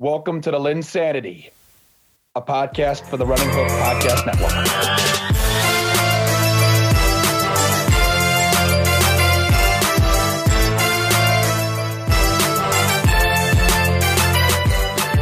Welcome to the LynnSanity, a podcast for the Running Hook Podcast Network.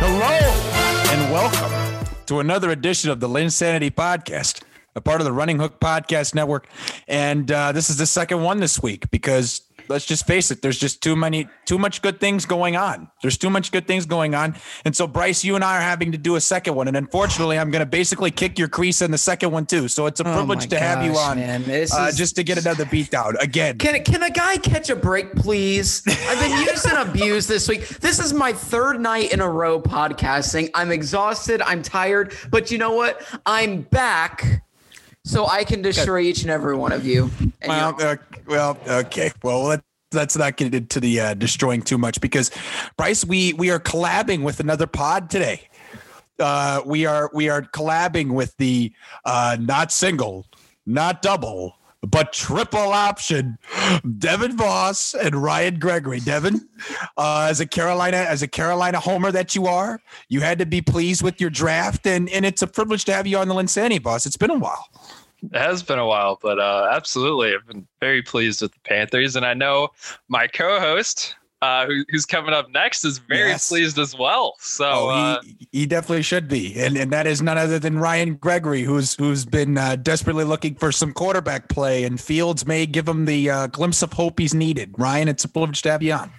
Hello and welcome to another edition of the LynnSanity Podcast, a part of the Running Hook Podcast Network. And uh, this is the second one this week because let's just face it, there's just too many, too much good things going on. There's too much good things going on. And so, Bryce, you and I are having to do a second one. And unfortunately, I'm going to basically kick your crease in the second one too. So it's a Oh privilege my to have you on man. This uh, is- just to get another beatdown again. Can can a guy catch a break, please? I've been used and abused this week. This is my third night in a row podcasting. I'm exhausted. I'm tired. But you know what? I'm back, so I can destroy each and every one of you. And Well, uh, well, okay. Well, let, let's not get into the uh, destroying too much because Bryce, we we are collabing with another pod today. Uh, we are we are collabing with the uh, not single, not double, but triple option, Devin Voss and Ryan Gregory. Devin, uh, as a Carolina as a Carolina homer that you are, you had to be pleased with your draft, and and it's a privilege to have you on the Linsani, Voss. It's been a while. It has been a while, but uh, absolutely, I've been very pleased with the Panthers, and I know my co-host, uh, who, who's coming up next, is very Yes. pleased as well. So Oh, uh, he, he definitely should be, and and that is none other than Ryan Gregory, who's who's been uh, desperately looking for some quarterback play, and Fields may give him the uh, glimpse of hope he's needed. Ryan, it's a privilege to have you on.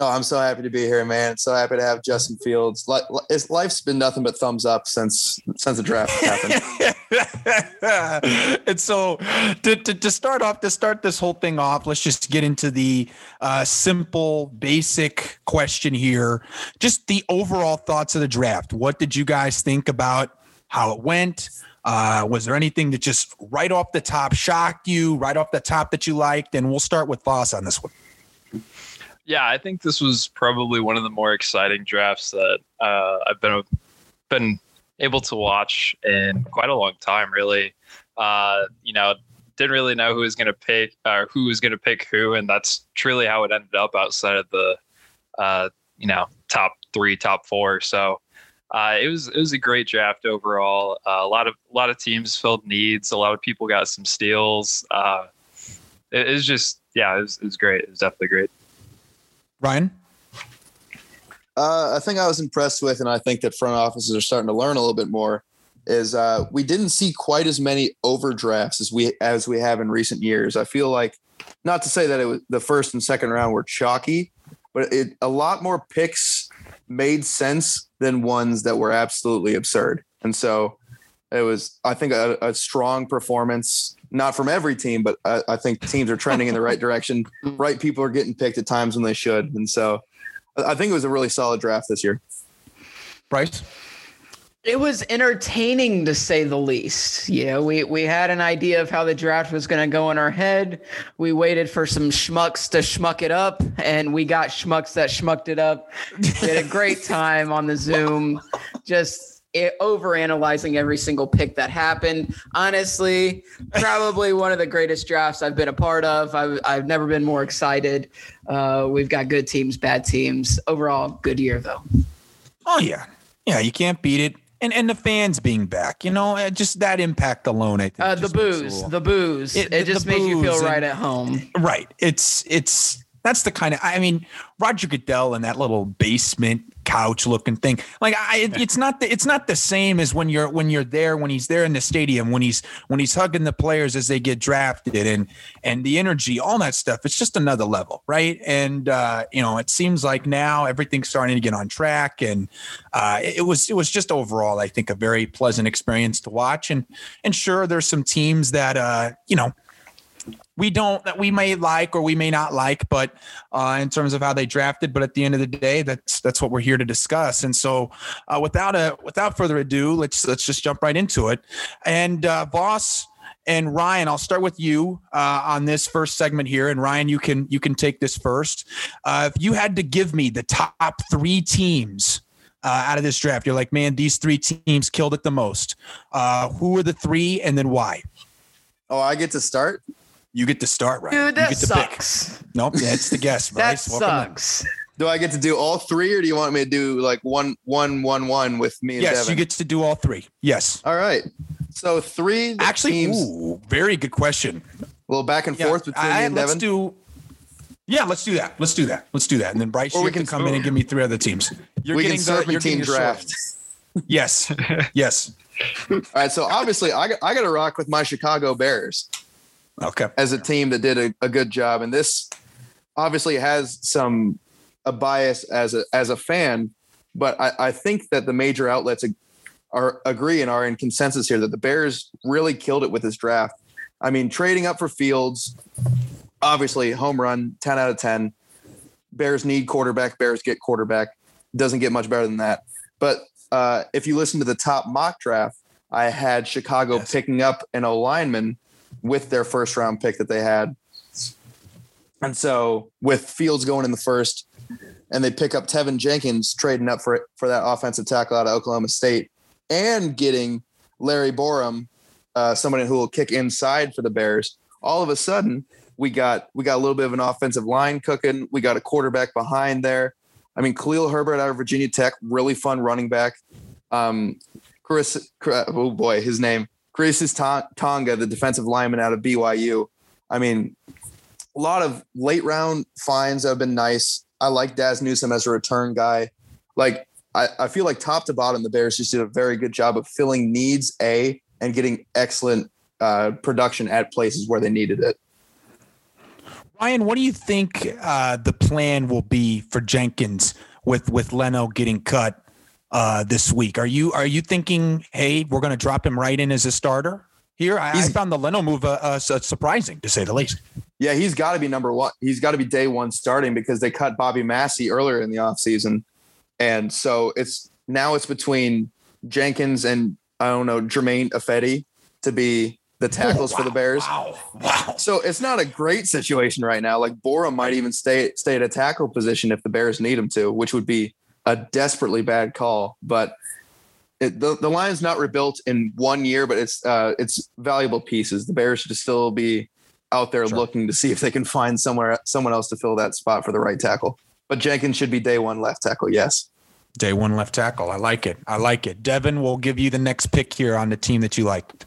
Oh, I'm so happy to be here, man. So happy to have Justin Fields. Life's been nothing but thumbs up since since the draft happened. and so to, to, to start off to start this whole thing off let's just get into the uh, simple basic question here just the overall thoughts of the draft what did you guys think about how it went uh, was there anything that just right off the top shocked you right off the top that you liked and we'll start with Voss on this one yeah, I think this was probably one of the more exciting drafts that uh, I've been been able to watch in quite a long time. Really, uh, you know, didn't really know who was going to pick or who was going to pick who, and that's truly how it ended up outside of the, uh, you know, top three, top four. So. Uh, it was it was a great draft overall. Uh, a lot of a lot of teams filled needs. A lot of people got some steals. Uh, it, it was just yeah, it was, it was great. It was definitely great. Ryan Uh, I think I was impressed with, and I think that front offices are starting to learn a little bit more. Is uh, we didn't see quite as many overdrafts as we as we have in recent years. I feel like, not to say that it was the first and second round were chalky, but it a lot more picks made sense than ones that were absolutely absurd. And so it was, I think, a, a strong performance. Not from every team, but I, I think teams are trending in the right direction. Right people are getting picked at times when they should, and so I think it was a really solid draft this year. Bryce it was entertaining to say the least. You know, we we had an idea of how the draft was going to go in our head. We waited for some schmucks to schmuck it up, and we got schmucks that schmucked it up. We had a great time on the Zoom, just it, over analyzing every single pick that happened. Honestly, probably one of the greatest drafts I've been a part of. I've I've never been more excited. Uh, we've got good teams, bad teams. Overall, good year though. Oh yeah, yeah. You can't beat it, and and the fans being back. You know, uh, just that impact alone. I think Uh, the booze, little- the booze. It- It, just makes you feel booze right at home. right. It's it's that's the kind of. I mean, Roger Goodell and that little basement couch looking thing. Like I, it's not the it's not the same as when you're when you're there when he's there in the stadium when he's when he's hugging the players as they get drafted and and the energy, all that stuff. It's just another level, right? And uh, you know, it seems like now everything's starting to get on track, and uh, it, was it was just overall, I think, a very pleasant experience to watch. And and sure, there's some teams that uh, you know we don't that we may like or we may not like, but uh, in terms of how they drafted. But at the end of the day, that's that's what we're here to discuss. And so, uh, without a without further ado, let's let's just jump right into it. And uh, Voss and Ryan, I'll start with you uh, on this first segment here. And Ryan, you can you can take this first. Uh, if you had to give me the top three teams. Uh, out of this draft, you're like, man, these three teams killed it the most. Who are the three, and then why? Oh, I get to start. You get to start, right? Dude, you get to sucks. Pick. Nope, that's the guess, That Bryce. Welcome in. sucks. Do I get to do all three, or do you want me to do like one, one, one, one with me and Yes, Devin? you get to do all three. Yes. all right. So three Actually, teams, ooh, very good question. a little back and Yeah, forth between I- me and let's Devin. do. Yeah, let's do that. Let's do that. Let's do that. And then Bryce, Or you we can can- come in and give me three other teams. You're we can getting the you're getting draft. Yes. yes. All right. So obviously, I got, I got to rock with my Chicago Bears. Okay. as a team that did a, a good job. And this obviously has some a bias as a as a fan, but I, I think that the major outlets are agree and are in consensus here that the Bears really killed it with this draft. I mean, trading up for Fields, obviously home run, ten out of ten. Bears need quarterback. Bears get quarterback. Doesn't get much better than that. But uh, if you listen to the top mock draft, I had Chicago Yes. picking up an O lineman with their first round pick that they had. And so with Fields going in the first, and they pick up Teven Jenkins trading up for for that offensive tackle out of Oklahoma State, and getting Larry Borom, uh, somebody who will kick inside for the Bears. All of a sudden, we got we got a little bit of an offensive line cooking. We got a quarterback behind there. I mean, Khalil Herbert out of Virginia Tech, really fun running back. Um, Chris, oh boy, his name, Chris Tonga, the defensive lineman out of BYU. I mean, a lot of late round finds have been nice. I like Dazz Newsome as a return guy. Like, I, I feel like top to bottom, the Bears just did a very good job of filling needs A and getting excellent uh, production at places where they needed it. Ryan, what do you think uh, the plan will be for Jenkins with with Leno getting cut uh, this week? Are you are you thinking, hey, we're going to drop him right in as a starter here? I, I He's- found the Leno move uh, uh, surprising to say the least. Yeah, he's got to be number one. He's got to be day one starting because they cut Bobby Massie earlier in the offseason. And so it's now it's between Jenkins and I don't know, Germain Ifedi to be the tackles for the Bears. Wow, wow. So it's not a great situation right now. Like Borom might even stay stay at a tackle position if the Bears need him to, which would be a desperately bad call. But it, the the line's not rebuilt in one year, but it's uh, it's valuable pieces. The Bears should still be out there Sure. looking to see if they can find somewhere someone else to fill that spot for the right tackle. But Jenkins should be day one left tackle. Yes. Day one left tackle. I like it. I like it. Devin will give you the next pick here on the team that you liked.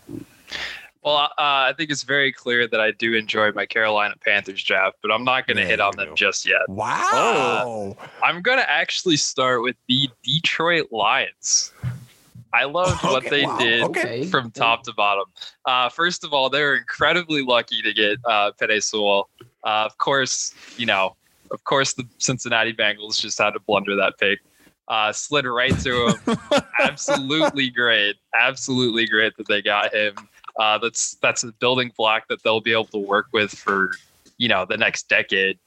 Well, uh, I think it's very clear that I do enjoy my Carolina Panthers draft, but I'm not going to hit on them just yet. Wow. I'm going to actually start with the Detroit Lions. I loved what Okay, they wow, did okay. from top to bottom. Uh, first of all, they were incredibly lucky to get uh, Penei Sewell. Uh, of course, you know, of course, the Cincinnati Bengals just had to blunder that pick. Uh, slid right to him. Absolutely great. Absolutely great that they got him. Uh, that's that's a building block that they'll be able to work with for you know the next decade.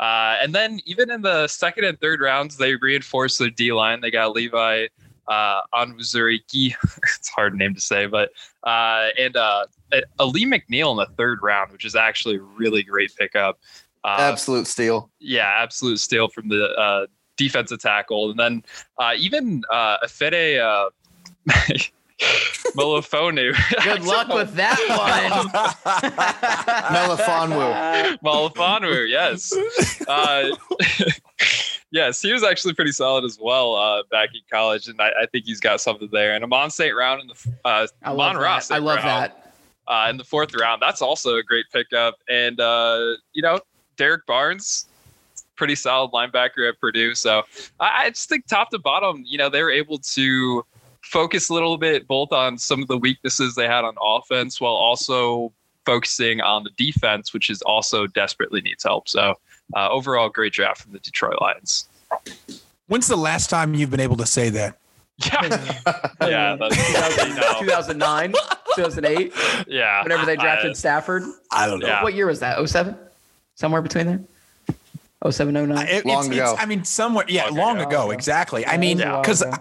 Uh, and then even in the second and third rounds, they reinforced their D line. They got Levi uh, Onwuzurike. it's a hard name to say, but uh, and uh, Alim McNeill in the third round, which is actually a really great pickup. Uh, Absolute steal. yeah, absolute steal from the uh, defensive tackle, and then uh, even uh, Ifeatu uh, Melifonwu. Good luck with that one. Melifonwu. Malafonu, yes. Uh, yes, he was actually pretty solid as well uh, back in college, and I, I think he's got something there. And Amon St. Brown in the uh, I love Amon Ross. I St. love Brown, that. uh, in the fourth round. That's also a great pickup. And uh, you know, Derrick Barnes, pretty solid linebacker at Purdue. So I, I just think top to bottom, you know, they were able to focus a little bit both on some of the weaknesses they had on offense while also focusing on the defense, which is also desperately needs help. So uh, overall, great draft from the Detroit Lions. When's the last time you've been able to say that? Yeah, yeah, that's, you 2009, 2008, yeah. whenever they drafted I- Stafford. I don't know. Yeah. What year was that? 07? Somewhere between there? 07, 09? It- Long it's, ago. It's, I mean, somewhere, yeah, Long long ago. ago, okay. exactly. I mean, it was a while because ago.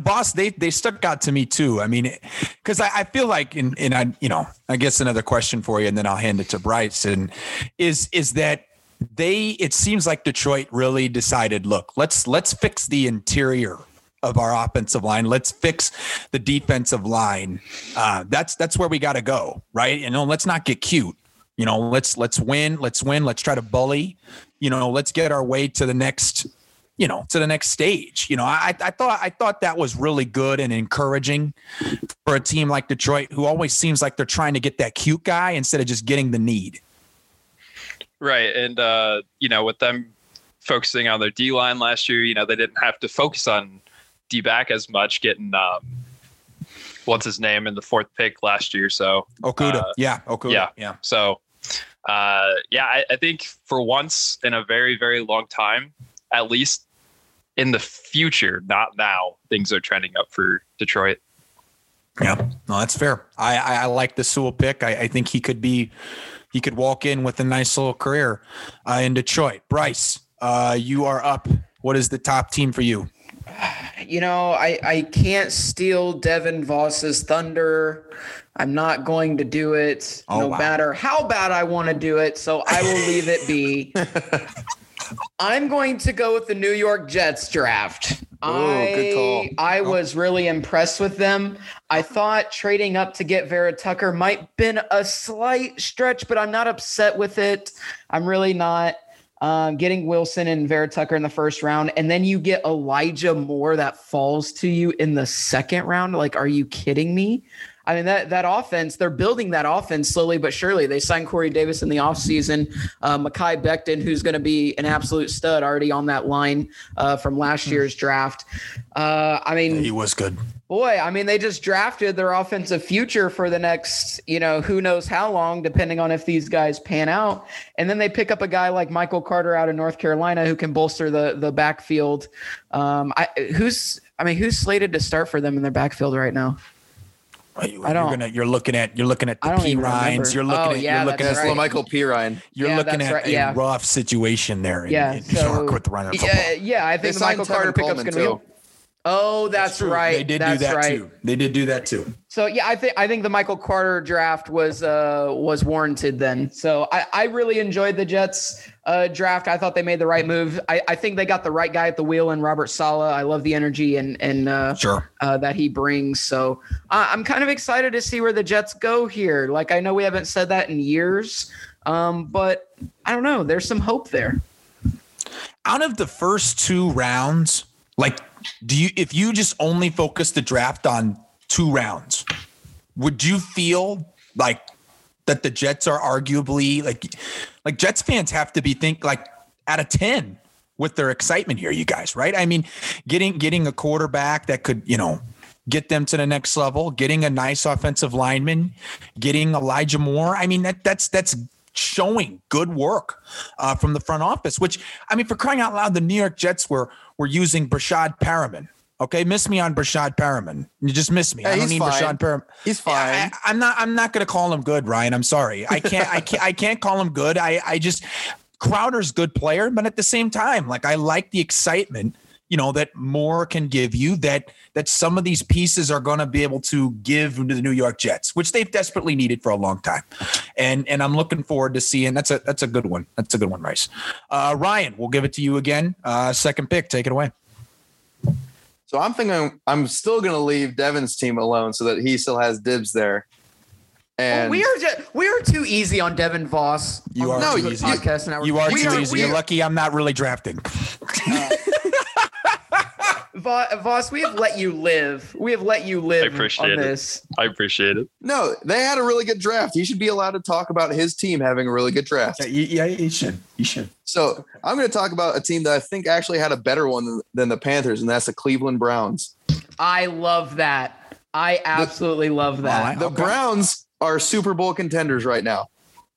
Boss, they they stuck out to me too. I mean, because I, I feel like, in and I, you know, I guess another question for you, and then I'll hand it to Bryce. And is is that they? It seems like Detroit really decided. Look, let's let's fix the interior of our offensive line. Let's fix the defensive line. Uh, that's that's where we got to go, right? You know, let's not get cute. You know, let's let's win. Let's win. Let's try to bully. You know, let's get our way to the next you know, to the next stage. You know, I, I thought I thought that was really good and encouraging for a team like Detroit, who always seems like they're trying to get that cute guy instead of just getting the need. Right, and uh, you know, with them focusing on their D line last year, you know, they didn't have to focus on D back as much, getting um, what's his name in the fourth pick last year. So Okudah, uh, yeah, Okudah, yeah. yeah. So, uh, yeah, I, I think for once in a very, very long time, at least in the future, not now, things are trending up for Detroit. Yeah, no, that's fair. I I, I like the Sewell pick. I, I think he could be, he could walk in with a nice little career uh, in Detroit. Bryce, uh, you are up. What is the top team for you? You know, I, I can't steal Devin Voss's thunder. I'm not going to do it, Oh, no wow. matter how bad I want to do it. So I will leave it be. I'm going to go with the New York Jets draft. I, good call. I was really impressed with them. I thought trading up to get Vera Tucker might been a slight stretch, but I'm not upset with it. I'm really not. Um, getting Wilson and Vera Tucker in the first round, and then you get Elijah Moore that falls to you in the second round. Like, are you kidding me? I mean, that that offense, they're building that offense slowly but surely. They signed Corey Davis in the offseason. Uh, Mekhi Becton, who's going to be an absolute stud, already on that line uh, from last year's draft. Uh, I mean, He was good. boy, I mean, they just drafted their offensive future for the next, you know, who knows how long, depending on if these guys pan out. And then they pick up a guy like Michael Carter out of North Carolina who can bolster the the backfield. Um, I, who's, I mean, who's slated to start for them in their backfield right now? You, I don't- gonna, you're looking at you're looking at the P even Rhines. You're looking Oh, at yeah, you're looking that's at That's right. Michael Perine. you're Yeah, looking at right, a rough situation there in, Yeah, in so- New York with the Rhino football. Yeah, yeah, I think Michael Tevin Carter pickup's Coleman, going to be. Oh, that's, True. right. They did that's do that right. too. They did do that too. So yeah, I think I think the Michael Carter draft was uh was warranted then. So I, I really enjoyed the Jets uh draft. I thought they made the right move. I, I think they got the right guy at the wheel in Robert Saleh. I love the energy and and uh, Sure. uh that he brings. So I I'm kind of excited to see where the Jets go here. Like I know we haven't said that in years, um, but I don't know. There's some hope there. Out of the first two rounds, like, do you if you just only focus the draft on two rounds, would you feel like that the Jets are arguably like like Jets fans have to be think like out of 10 with their excitement here, you guys, right? I mean, getting getting a quarterback that could, you know, get them to the next level, getting a nice offensive lineman, getting Elijah Moore. I mean, that that's that's showing good work uh, from the front office. Which I mean, for crying out loud, the New York Jets were were using Breshad Perriman. Okay, miss me on Breshad Perriman. You just miss me. Yeah, I don't need fine. Breshad Perriman. He's fine. I, am not. I'm not going to call him good, Ryan. I'm sorry. I can't. I can't. I can't call him good. I. I just Crowder's good player, but at the same time, like I like the excitement. You know that more can give you that that some of these pieces are going to be able to give to the New York Jets, which they've desperately needed for a long time, and and I'm looking forward to seeing. That's a that's a good one. That's a good one, Rice. Uh, Ryan, we'll give it to you again. Uh, second pick, take it away. So I'm thinking I'm still going to leave Devin's team alone so that he still has dibs there. And Oh, we are just, we are too easy on Devin Voss. You are the too easy. Network. You are We too easy. we You're lucky I'm not really drafting. Vo- Voss, we have let you live. We have let you live I appreciate on it. this. I appreciate it. no, they had a really good draft. He should be allowed to talk about his team having a really good draft. Yeah, you should. You should. So I'm going to talk about a team that I think actually had a better one than, than the Panthers, and that's the Cleveland Browns. I love that. I absolutely love that. Oh, the Okay. Browns are Super Bowl contenders right now.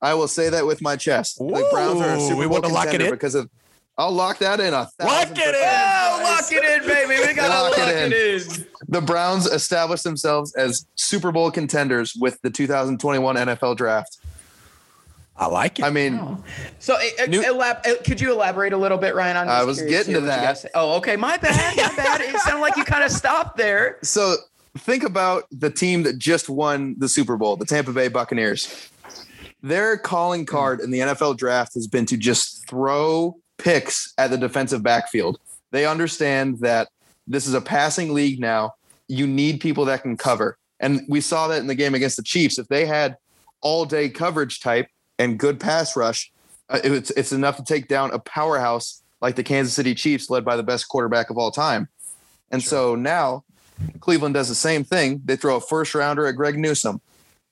I will say that with my chest. The Browns are a Super we Bowl wanna lock it contender in? because of. I'll lock that in. A Lock it in! Oh, lock it in, baby. We gotta Lock lock, it it, in. The Browns established themselves as Super Bowl contenders with the 2021 NFL Draft. I like it. I mean, Oh. So, uh, New- elab- uh, could you elaborate a little bit, Ryan? I'm I was getting to that. Oh, okay. My bad. My bad. It sounded like you kind of stopped there. so think about the team that just won the Super Bowl, the Tampa Bay Buccaneers. Their calling card in the NFL draft has been to just throw picks at the defensive backfield. They understand that this is a passing league now. You need people that can cover. And we saw that in the game against the Chiefs. If they had all day coverage type and good pass rush, uh, it's, it's enough to take down a powerhouse like the Kansas City Chiefs, led by the best quarterback of all time. And so now Cleveland does the same thing. They throw a first rounder at Greg Newsome.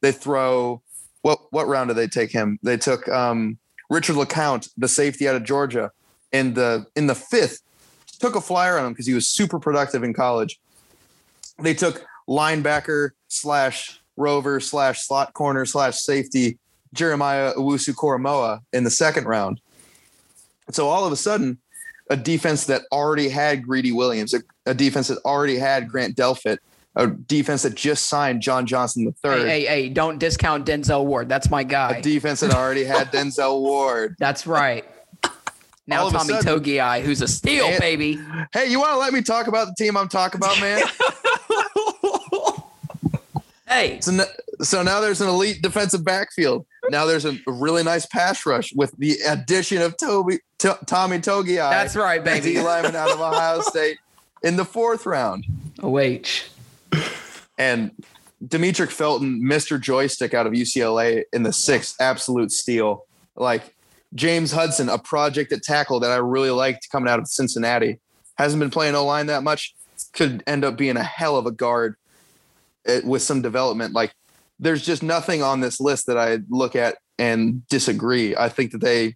They throw what what round did they take him? They took um, Richard LeCounte, the safety out of Georgia, in the in the fifth. Took a flyer on him because he was super productive in college. They took linebacker slash rover slash slot corner slash safety Jeremiah Owusu Koramoah in the second round. So all of a sudden, a defense that already had Greedy Williams, a, a defense that already had Grant Delpit, a defense that just signed John Johnson the third. Hey, hey, hey, don't discount Denzel Ward. That's my guy. A defense that already had Denzel Ward. That's right. Now All of a Tommy sudden- Togiai, who's a steal, And- baby. Hey, you want to let me talk about the team I'm talking about, man? Hey, so, so now there's an elite defensive backfield. Now there's a really nice pass rush with the addition of Toby T- Tommy Togiai. that's right, baby. D lineman out of Ohio State in the fourth round. OH. And Demetric Felton, Mr. Joystick out of UCLA in the sixth, absolute steal. Like James Hudson, a project at tackle that I really liked coming out of Cincinnati. Hasn't been playing O line that much. Could end up being a hell of a guard eh, with some development. Like there's just nothing on this list that I look at and disagree. I think that they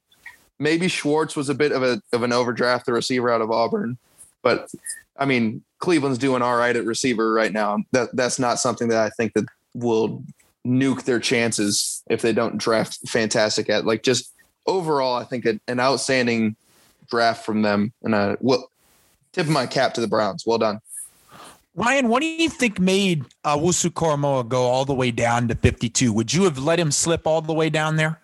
maybe Schwartz was a bit of a of an overdraft, the receiver out of Auburn, but I mean Cleveland's doing all right at receiver right now. That that's not something that I think that will nuke their chances if they don't draft fantastic at like just overall. I think an an outstanding draft from them, and I will tip my cap to the Browns. Well done. Ryan, what do you think made uh, Wusu Koramoah go all the way down to 52? Would you have let him slip all the way down there?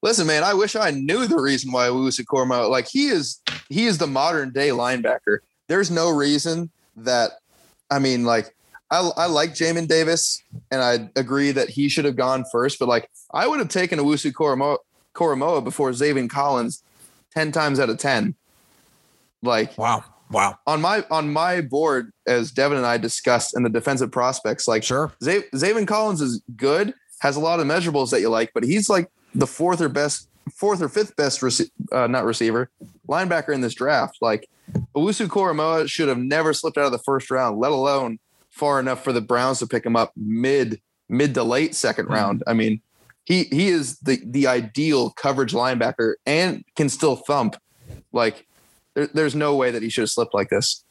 Listen, man, I wish I knew the reason why Wusu Korma like he is he is the modern day linebacker. There's no reason that I mean, like I, I like Jamin Davis and I agree that he should have gone first, but like I would have taken Owusu Koramoah, Koramoah before Zaven Collins 10 times out of 10. Like Wow. Wow. on my on my board, as Devin and I discussed in the defensive prospects, like Sure. Z- Zaven Collins is good, has a lot of measurables that you like, but he's like the fourth or best, fourth or fifth best, rece- uh, not receiver, linebacker in this draft. Like Owusu Koramoah should have never slipped out of the first round, let alone far enough for the Browns to pick him up mid mid to late 2nd hmm. round. I mean, he he is the the ideal coverage linebacker and can still thump. Like there, there's no way that he should have slipped like this.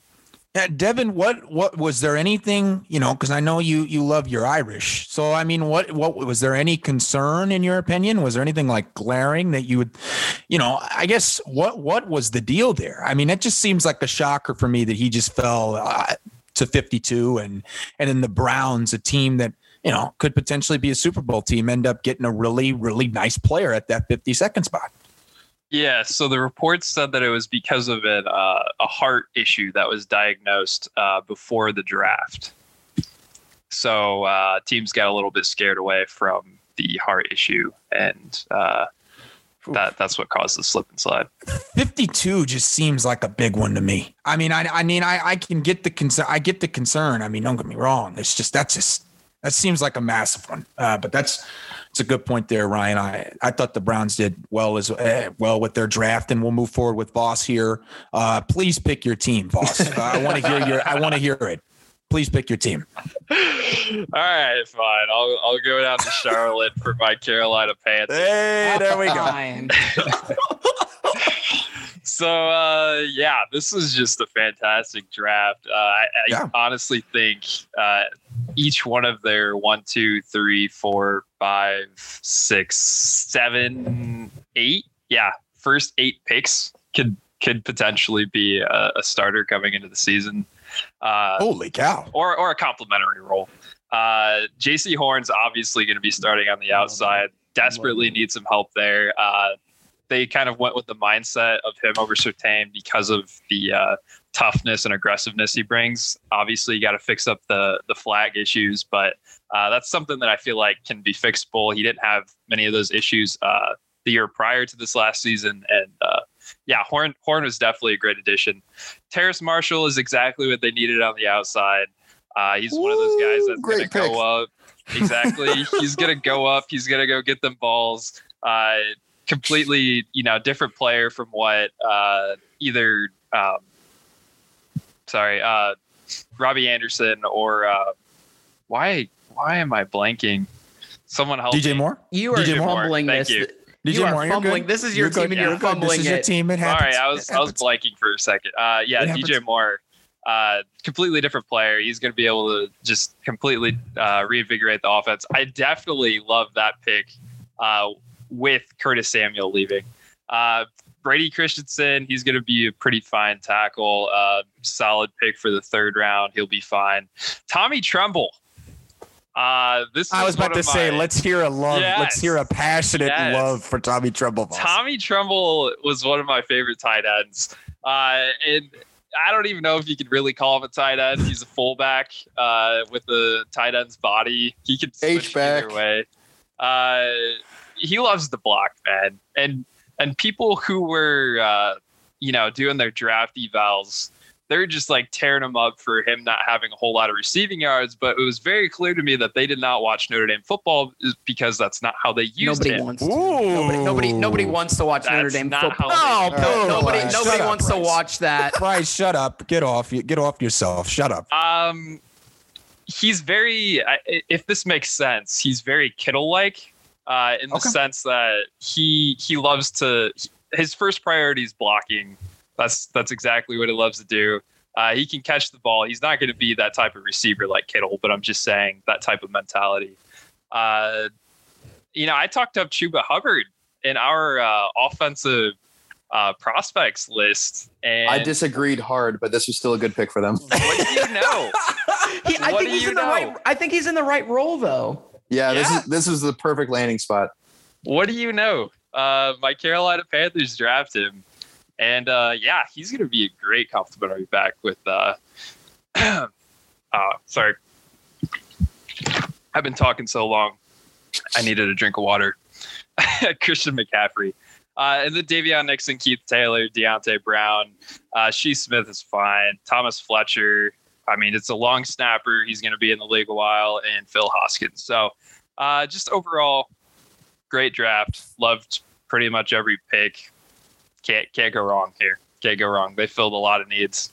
Yeah, Devin, what what was there anything, you know, because I know you you love your Irish. So I mean, what what was there any concern in your opinion? Was there anything like glaring that you would, you know, I guess what what was the deal there? I mean, it just seems like a shocker for me that he just fell uh, to 52 and and in the Browns, a team that, you know, could potentially be a Super Bowl team end up getting a really really nice player at that 52nd spot. Yeah, so the report said that it was because of an, uh, a heart issue that was diagnosed uh, before the draft. So uh, teams got a little bit scared away from the heart issue, and uh, that that's what caused the slip and slide. 52 just seems like a big one to me. I mean, I, I mean, I, I can get the concern. I get the concern. I mean, don't get me wrong. It's just, that's just, that seems like a massive one. Uh, but that's, it's a good point there, Ryan. I, I thought the Browns did well as uh, well with their draft, and we'll move forward with Voss here. Uh, please pick your team, Voss. Uh, I want to hear your, I want to hear it. Please pick your team. All right, fine. I'll I'll go down to Charlotte for my Carolina Panthers. Hey, there we go. Fine. So uh, yeah, this was just a fantastic draft. Uh, I, I honestly think uh, each one of their one, two, three, four, five, six, seven, eight, yeah, first eight picks could could potentially be a, a starter coming into the season. Uh, Holy cow. or or a complimentary role. Uh, Jaycee Horn's obviously going to be starting on the outside. Desperately needs some help there. They kind of went with the mindset of him over Surtain because of the uh, toughness and aggressiveness he brings. Obviously, you got to fix up the the flag issues, but uh, that's something that I feel like can be fixable. He didn't have many of those issues uh, the year prior to this last season, and uh, yeah, Horn Horn was definitely a great addition. Terrace Marshall is exactly what they needed on the outside. Uh, he's one of those guys that's going to go up. Exactly. he's going to go up. He's going to go get them balls. Uh, completely, you know, different player from what, uh, either um, sorry, uh, Robbie Anderson or uh, why why am I blanking? Someone help DJ me. Moore. You are DJ Moore, fumbling thank this. you. DJ you are Moore, you're fumbling. good. This is your You're good. team and Yeah. you're Good. fumbling This is your it. team. It happens. Sorry, I was I was blanking for a second. Uh, yeah, DJ. Moore, uh, completely different player. He's going to be able to just completely uh, reinvigorate the offense. I definitely love that pick uh, with Curtis Samuel leaving. Uh, Brady Christensen, he's going to be a pretty fine tackle. Uh, solid pick for the third round. He'll be fine. Tommy Tremble. Uh, this I was about to of say, my- let's hear a love. Let's hear a passionate Yes. love for Tommy Tremble. Voss. Tommy Tremble was one of my favorite tight ends. Uh, and I don't even know if you could really call him a tight end. He's a fullback uh, with the tight end's body. He could switch H-back. either way. He loves the block, man. And and people who were uh, you know doing their draft evals, they're just like tearing him up for him not having a whole lot of receiving yards. But it was very clear to me that they did not watch Notre Dame football because that's not how they used Nobody him. wants to. Nobody, nobody, nobody wants to watch Notre Dame football. how No, they- boo. nobody, Shut nobody up, wants to Bryce. watch that. Bryce, shut up. Get off. Get off yourself. Shut up. Um, he's very. If this makes sense, he's very Kittle-like, uh, in the Okay. sense that he he loves to. His first priority is blocking. That's that's exactly what he loves to do. Uh, he can catch the ball. He's not going to be that type of receiver like Kittle, but I'm just saying that type of mentality. Uh, you know, I talked up Chuba Hubbard in our uh, offensive uh, prospects list, and I disagreed hard, but this was still a good pick for them. what do you know? He, I What think he's you in the right. I think he's in the right role though. Yeah, this is this is the perfect landing spot. What do you know? Uh, my Carolina Panthers draft him, and uh, yeah, he's going to be a great complimentary back with. Uh, uh, sorry, I've been talking so long. I needed a drink of water. Christian McCaffrey. Uh, and then Daviyon Nixon, Keith Taylor, Deonte Brown, uh, Shi Smith is fine. Thomas Fletcher. I mean, it's a long snapper. He's going to be in the league a while, and Phil Hoskins. So, uh, just overall, great draft. Loved pretty much every pick. Can't can't go wrong here. Can't go wrong. They filled a lot of needs.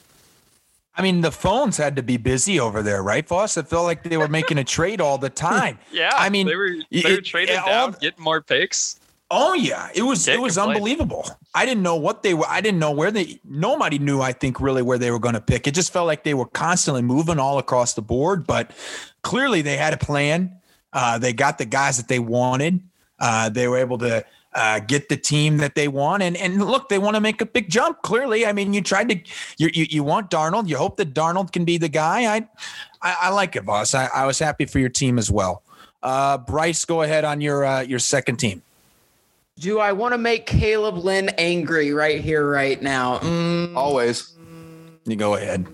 I mean, the phones had to be busy over there, right, Voss? It felt like they were making a trade all the time. Yeah, I mean, they were they were it- trading all down, the- getting more picks. Oh yeah, it was it was unbelievable. I didn't know what they were. I didn't know where they. Nobody knew. I think really where they were going to pick. It just felt like they were constantly moving all across the board. But clearly they had a plan. Uh, they got the guys that they wanted. Uh, they were able to uh, get the team that they want. And and look, they want to make a big jump. Clearly, I mean, you tried to. You you, you want Darnold. You hope that Darnold can be the guy. I I, I like it, Voss. I, I was happy for your team as well. Uh, Bryce, go ahead on your uh, your second team. Do I want to make Caleb Lynn angry right here, right now? Mm, Always. You go ahead.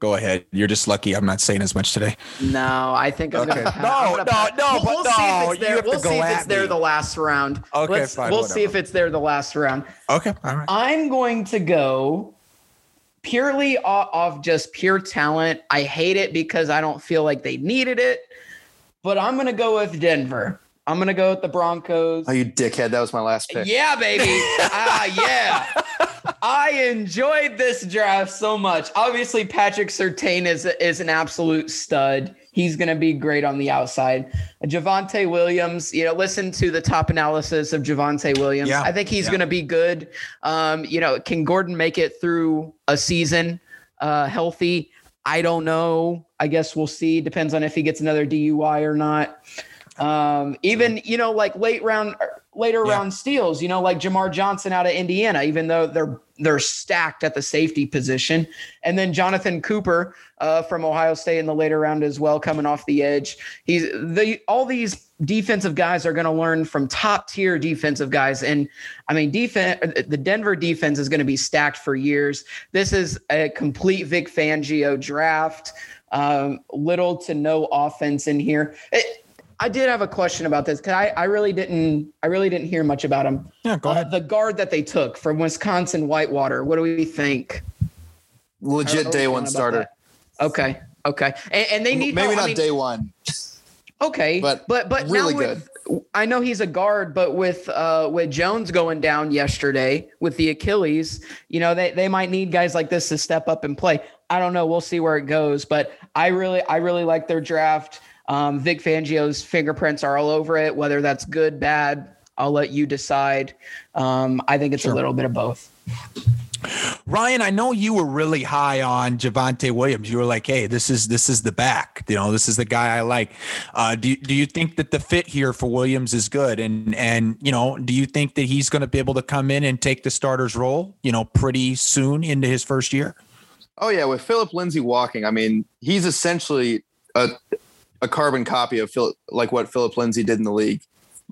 Go ahead. You're just lucky I'm not saying as much today. no, I think I'm Okay. gonna. No, I'm gonna no, no, We'll, but we'll see no, if it's you there. We'll see if it's there me. the last round. Okay, Let's, fine, We'll see if it's there the last round. Okay. All right. I'm going to go purely off, off just pure talent. I hate it because I don't feel like they needed it, but I'm going to go with Denver. I'm going to go with the Broncos. Oh, you dickhead! That was my last pick. Yeah, baby. ah, yeah. I enjoyed this draft so much. Obviously, Patrick Surtain is is an absolute stud. He's going to be great on the outside. Javonte Williams, you know, listen to the top analysis of Javonte Williams. Yeah, I think he's yeah. going to be good. Um, you know, can Gordon make it through a season uh, healthy? I don't know. I guess we'll see. Depends on if he gets another DUI or not. Um, even you know, like late round, later Yeah. round steals. You know, like Jamar Johnson out of Indiana, even though they're they're stacked at the safety position, and then Jonathan Cooper uh, from Ohio State in the later round as well, coming off the edge. He's the all these defensive guys are going to learn from top tier defensive guys, and I mean, defense. The Denver defense is going to be stacked for years. This is a complete Vic Fangio draft. Um, little to no offense in here. It, I did have a question about this because I, I really didn't I really didn't hear much about him. Yeah. Go Uh, ahead. the guard that they took from Wisconsin Whitewater. What do we think? How- how Legit day one starter. that? Okay. Okay. And, and they need Maybe help. I not mean, day one. Okay, but but but really now with I know he's a guard, but with uh with Jones going down yesterday with the Achilles, you know, they, they might need guys like this to step up and play. I don't know. We'll see where it goes. But I really, I really like their draft. Um, Vic Fangio's fingerprints are all over it. Whether that's good, bad, I'll let you decide. Um, I think it's sure. a little bit of both. Ryan, I know you were really high on Javonte Williams. You were like, "Hey, this is this is the back. You know, this is the guy I like." Uh, do Do you think that the fit here for Williams is good? And and you know, do you think that he's going to be able to come in and take the starter's role? You know, pretty soon into his first year. Oh yeah, with Phillip Lindsay walking, I mean, he's essentially a a carbon copy of Phil, like what Phillip Lindsay did in the league.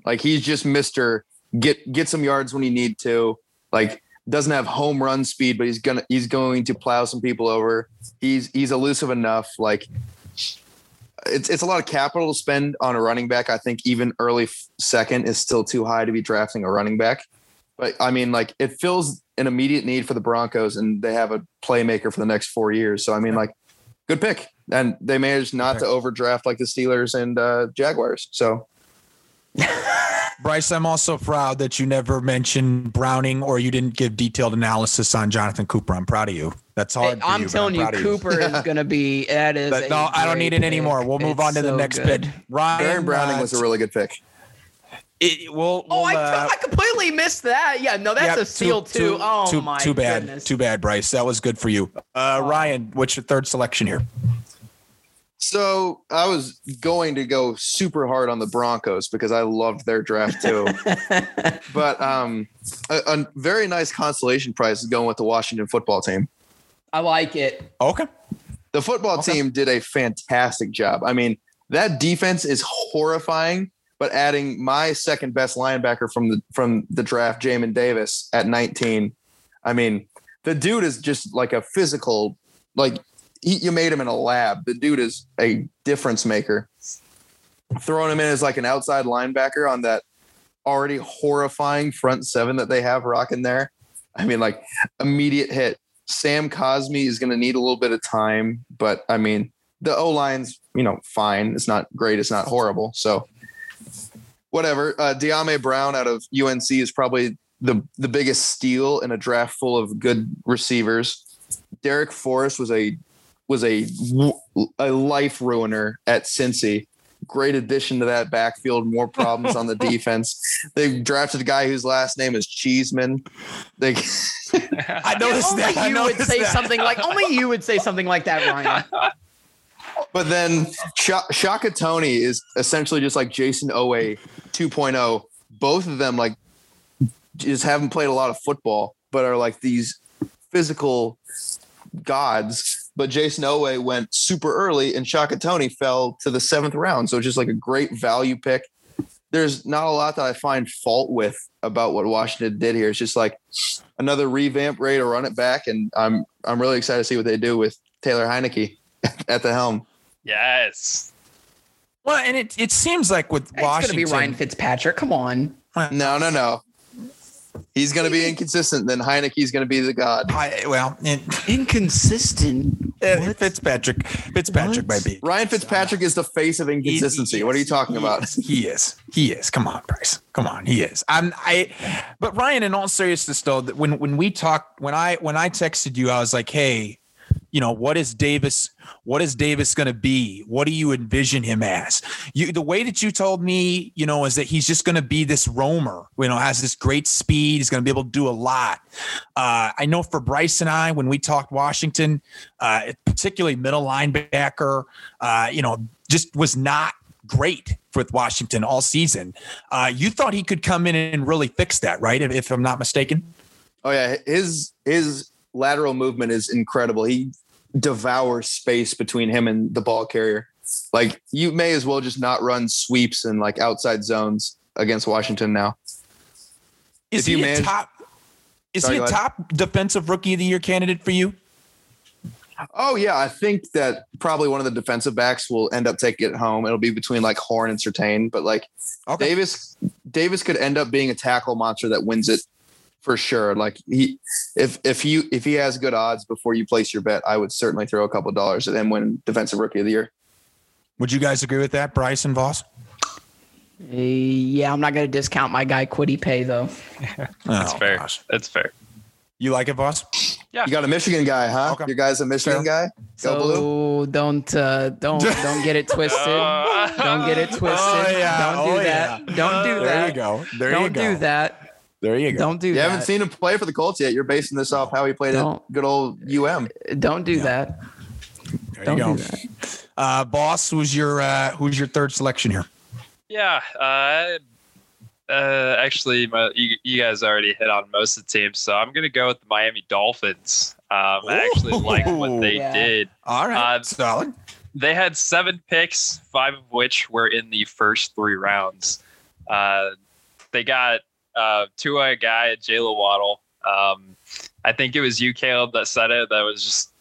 Like he's just Mister get get some yards when you need to. Like doesn't have home run speed, but he's gonna he's going to plow some people over. He's he's elusive enough. Like it's it's a lot of capital to spend on a running back. I think even early second is still too high to be drafting a running back. But I mean, like it fills an immediate need for the Broncos, and they have a playmaker for the next four years. So I mean, like, good pick. And they managed not to overdraft like the Steelers and uh, Jaguars. So Bryce, I'm also proud that you never mentioned Browning or you didn't give detailed analysis on Jonathan Cooper. I'm proud of you. That's hard. I'm you, telling you, Cooper is going to be. That is. But no, I don't need it anymore. We'll move it's on to so the next good. bit. Ryan Baron Browning uh, was a really good pick. It, we'll, oh, we'll, I, uh, I completely missed that. Yeah, no, that's a seal too, too. Oh too, my too bad. goodness. Too bad, Bryce. That was good for you. Uh, oh. Ryan, what's your third selection here? So I was going to go super hard on the Broncos because I loved their draft too. but um, a, a, very nice consolation prize is going with the Washington football team. I like it. Okay. The football okay. team did a fantastic job. I mean, that defense is horrifying, but adding my second best linebacker from the from the draft, Jamin Davis at 19. I mean, the dude is just like a physical, like he, you made him in a lab. The dude is a difference maker. Throwing him in as like an outside linebacker on that already horrifying front seven that they have rocking there. I mean, like immediate hit. Sam Cosmi is going to need a little bit of time, but I mean, the O line's you know fine. It's not great. It's not horrible. So whatever. Uh, Dyami Brown out of UNC is probably the the biggest steal in a draft full of good receivers. Darrick Forrest was a was a a life ruiner at Cincy. Great addition to that backfield. More problems on the defense. They drafted a guy whose last name is Cheeseman. They, I noticed yeah, that. Only you would say that. something like only you would say something like that, Ryan. But then Shaka Toney is essentially just like Jayson Oweh 2.0. Both of them like just haven't played a lot of football, but are like these physical gods but Jayson Oweh went super early and Shaka Toney fell to the seventh round. So it's just like a great value pick. There's not a lot that I find fault with about what Washington did here. It's just like another revamp, ready to run it back, and I'm I'm really excited to see what they do with Taylor Heinicke at the helm. Yes. Well, and it it seems like with Washington, it's going to be Ryan Fitzpatrick. Come on. No, no, no he's going to be inconsistent, then Heinicke's going to be the god. I, well, it, inconsistent. Uh, Fitzpatrick, Fitzpatrick what? might be. Ryan Fitzpatrick is the face of inconsistency. He, he what are you talking he about? Is, he is. He is. Come on, Bryce. Come on. He is. I'm. I. But Ryan, in all seriousness, though, when when we talked, when I when I texted you, I was like, hey you know what is davis what is davis going to be? What do you envision him as? You the way that you told me you know is that he's just going to be this roamer you know has this great speed he's going to be able to do a lot. Uh, i know for bryce and i when we talked washington uh, particularly middle linebacker uh, you know just was not great with washington all season. Uh, you thought he could come in and really fix that right? If, if i'm not mistaken. Oh yeah. His his lateral movement is incredible. He devour space between him and the ball carrier. Like you may as well just not run sweeps and like outside zones against Washington now. Is if he manage- a top? Is Sorry, he a top defensive rookie of the year candidate for you? Oh yeah, I think that probably one of the defensive backs will end up taking it home. It'll be between like Horn and Surtain, but like okay. Davis, Davis could end up being a tackle monster that wins it for sure. Like he, if if you if he has good odds before you place your bet, I would certainly throw a couple dollars at him win defensive rookie of the year. Would you guys agree with that, Bryce and Voss? Yeah, I'm not gonna discount my guy Kwity Paye though. That's Oh, fair. gosh. That's fair. You like it, Voss? Yeah. You got a Michigan guy, huh? Okay. Your guy's a Michigan guy. Go blue. So don't uh, don't don't get it twisted. Uh, Don't get it twisted. Oh, yeah. Don't do Oh, that. yeah. Don't do There that. you go. There don't you go. do that. There you go. Don't do You that. haven't seen him play for the Colts yet. You're basing this off how he played Don't. at good old UM. Don't do Yeah. that. There Don't you go. do that. Uh, boss, who's your uh, who's your third selection here? Yeah. Uh, uh, actually, my, you, you guys already hit on most of the teams, so I'm gonna go with the Miami Dolphins. Um, I actually like what they Yeah. did. All right, Uh, solid. They had seven picks, five of which were in the first three rounds. Uh, they got uh, Tua guy, Jaylen Waddle. Um, I think it was you, Caleb, that said it. That was just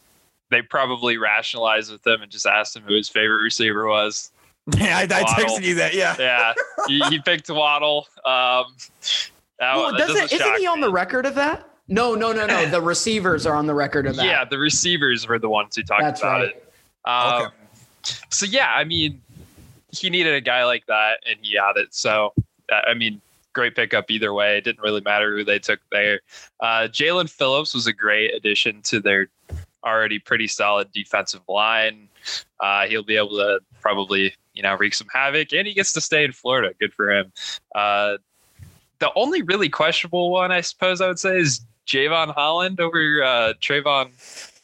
they probably rationalized with him and just asked him who his favorite receiver was. Yeah, I, I texted you that. Yeah. Yeah, he, he picked Waddle. Um, that, Well, that doesn't, doesn't isn't he on me. the record of that? No, no, no, no. The receivers are on the record of that. Yeah, the receivers were the ones who talked that's about right. it. Um, So yeah, I mean, he needed a guy like that, and he had it. So uh, I mean, great pickup either way. It didn't really matter who they took there. Uh, Jaelan Phillips was a great addition to their already pretty solid defensive line. Uh, he'll be able to probably you know wreak some havoc, and he gets to stay in Florida. Good for him. Uh, the only really questionable one, I suppose, I would say is Jevon Holland over uh, Tre'von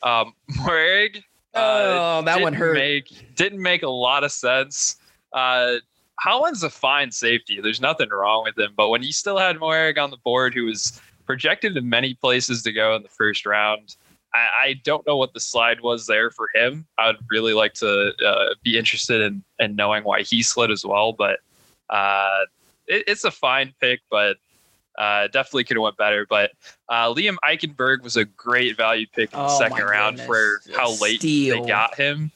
um, Moehrig. Oh, that one hurt. Make, didn't make a lot of sense. Uh, Holland's a fine safety. There's nothing wrong with him. But when you still had Moehrig on the board, who was projected in many places to go in the first round, I, I don't know what the slide was there for him. I'd really like to uh, be interested in, in knowing why he slid as well. But uh, it, it's a fine pick, but uh, definitely could have went better. But uh, Liam Eichenberg was a great value pick in the Oh, second round goodness. for how late Steal. they got him.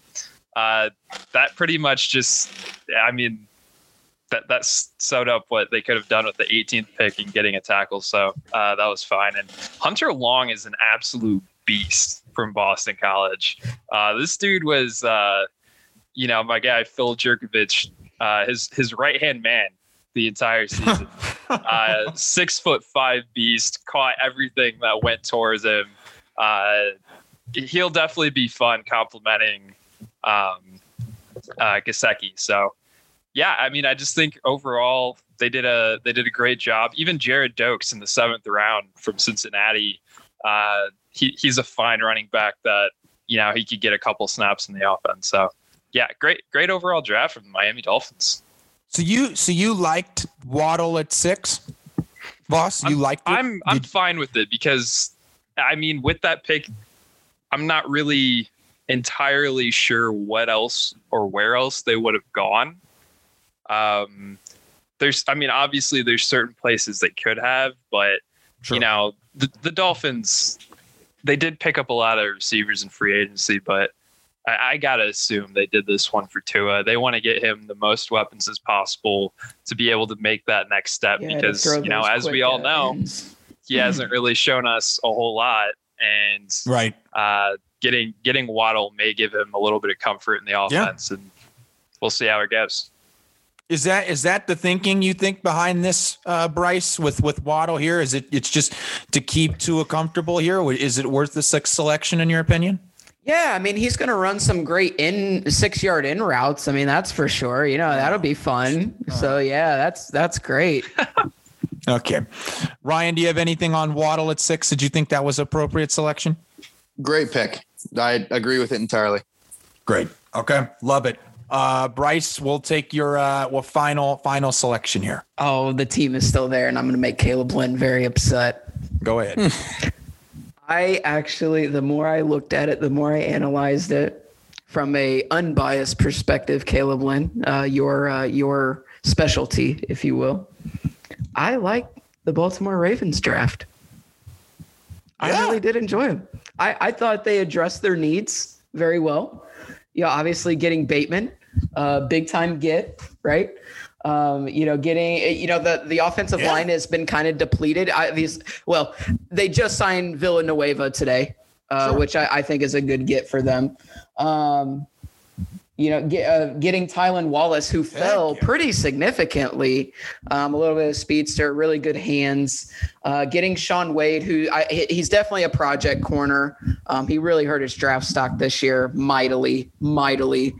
Uh, that pretty much just, I mean, that that sewed up what they could have done with the 18th pick and getting a tackle. So uh, that was fine. And Hunter Long is an absolute beast from Boston College. Uh, this dude was, uh, you know, my guy Phil Jurkovec, uh, his his right hand man the entire season. uh, six foot five beast, caught everything that went towards him. Uh, he'll definitely be fun complimenting um, uh, Gesicki. So, yeah, I mean, I just think overall they did a they did a great job. Even Gerrid Doaks in the seventh round from Cincinnati, uh, he he's a fine running back that you know he could get a couple snaps in the offense. So, yeah, great great overall draft from the Miami Dolphins. So you so you liked Waddle at six, boss? You liked it? I'm I'm Did- fine with it because I mean with that pick, I'm not really entirely sure what else or where else they would have gone. Um, there's I mean obviously there's certain places they could have, but you know the the Dolphins they did pick up a lot of receivers in free agency, but I, I gotta assume they did this one for Tua. They want to get him the most weapons as possible to be able to make that next step Yeah, because you know as we all know ends. he hasn't really shown us a whole lot and right. uh, getting getting Waddle may give him a little bit of comfort in the offense and we'll see how it goes. Is that is that the thinking you think behind this, uh, Bryce, with with Waddle here? Is it it's just to keep Tua comfortable here? Is it worth the sixth selection in your opinion? Yeah, I mean he's going to run some great in six yard in routes. I mean that's for sure. You know that'll be fun. So yeah, that's that's great. Okay, Ryan, do you have anything on Waddle at six? Did you think that was appropriate selection? Great pick. I agree with it entirely. Great. Okay, love it. Uh, Bryce, we'll take your uh, well final final selection here. Oh, the team is still there, and I'm going to make Caleb Lynn very upset. Go ahead. I actually, the more I looked at it, the more I analyzed it from a unbiased perspective. Caleb Lynn, uh, your uh, your specialty, if you will. I like the Baltimore Ravens draft. I really did enjoy them. I, I thought they addressed their needs very well. Yeah, obviously getting Bateman, uh, big time get right. Um, you know, getting you know the the offensive Yeah. line has been kind of depleted. I, these well, they just signed Villanueva today, uh, Sure. which I, I think is a good get for them. Um, you know, get, uh, getting Tylan Wallace, who fell yeah. pretty significantly, um, a little bit of speedster, really good hands. Uh, getting Shaun Wade, who I, he's definitely a project corner. Um, he really hurt his draft stock this year mightily, mightily.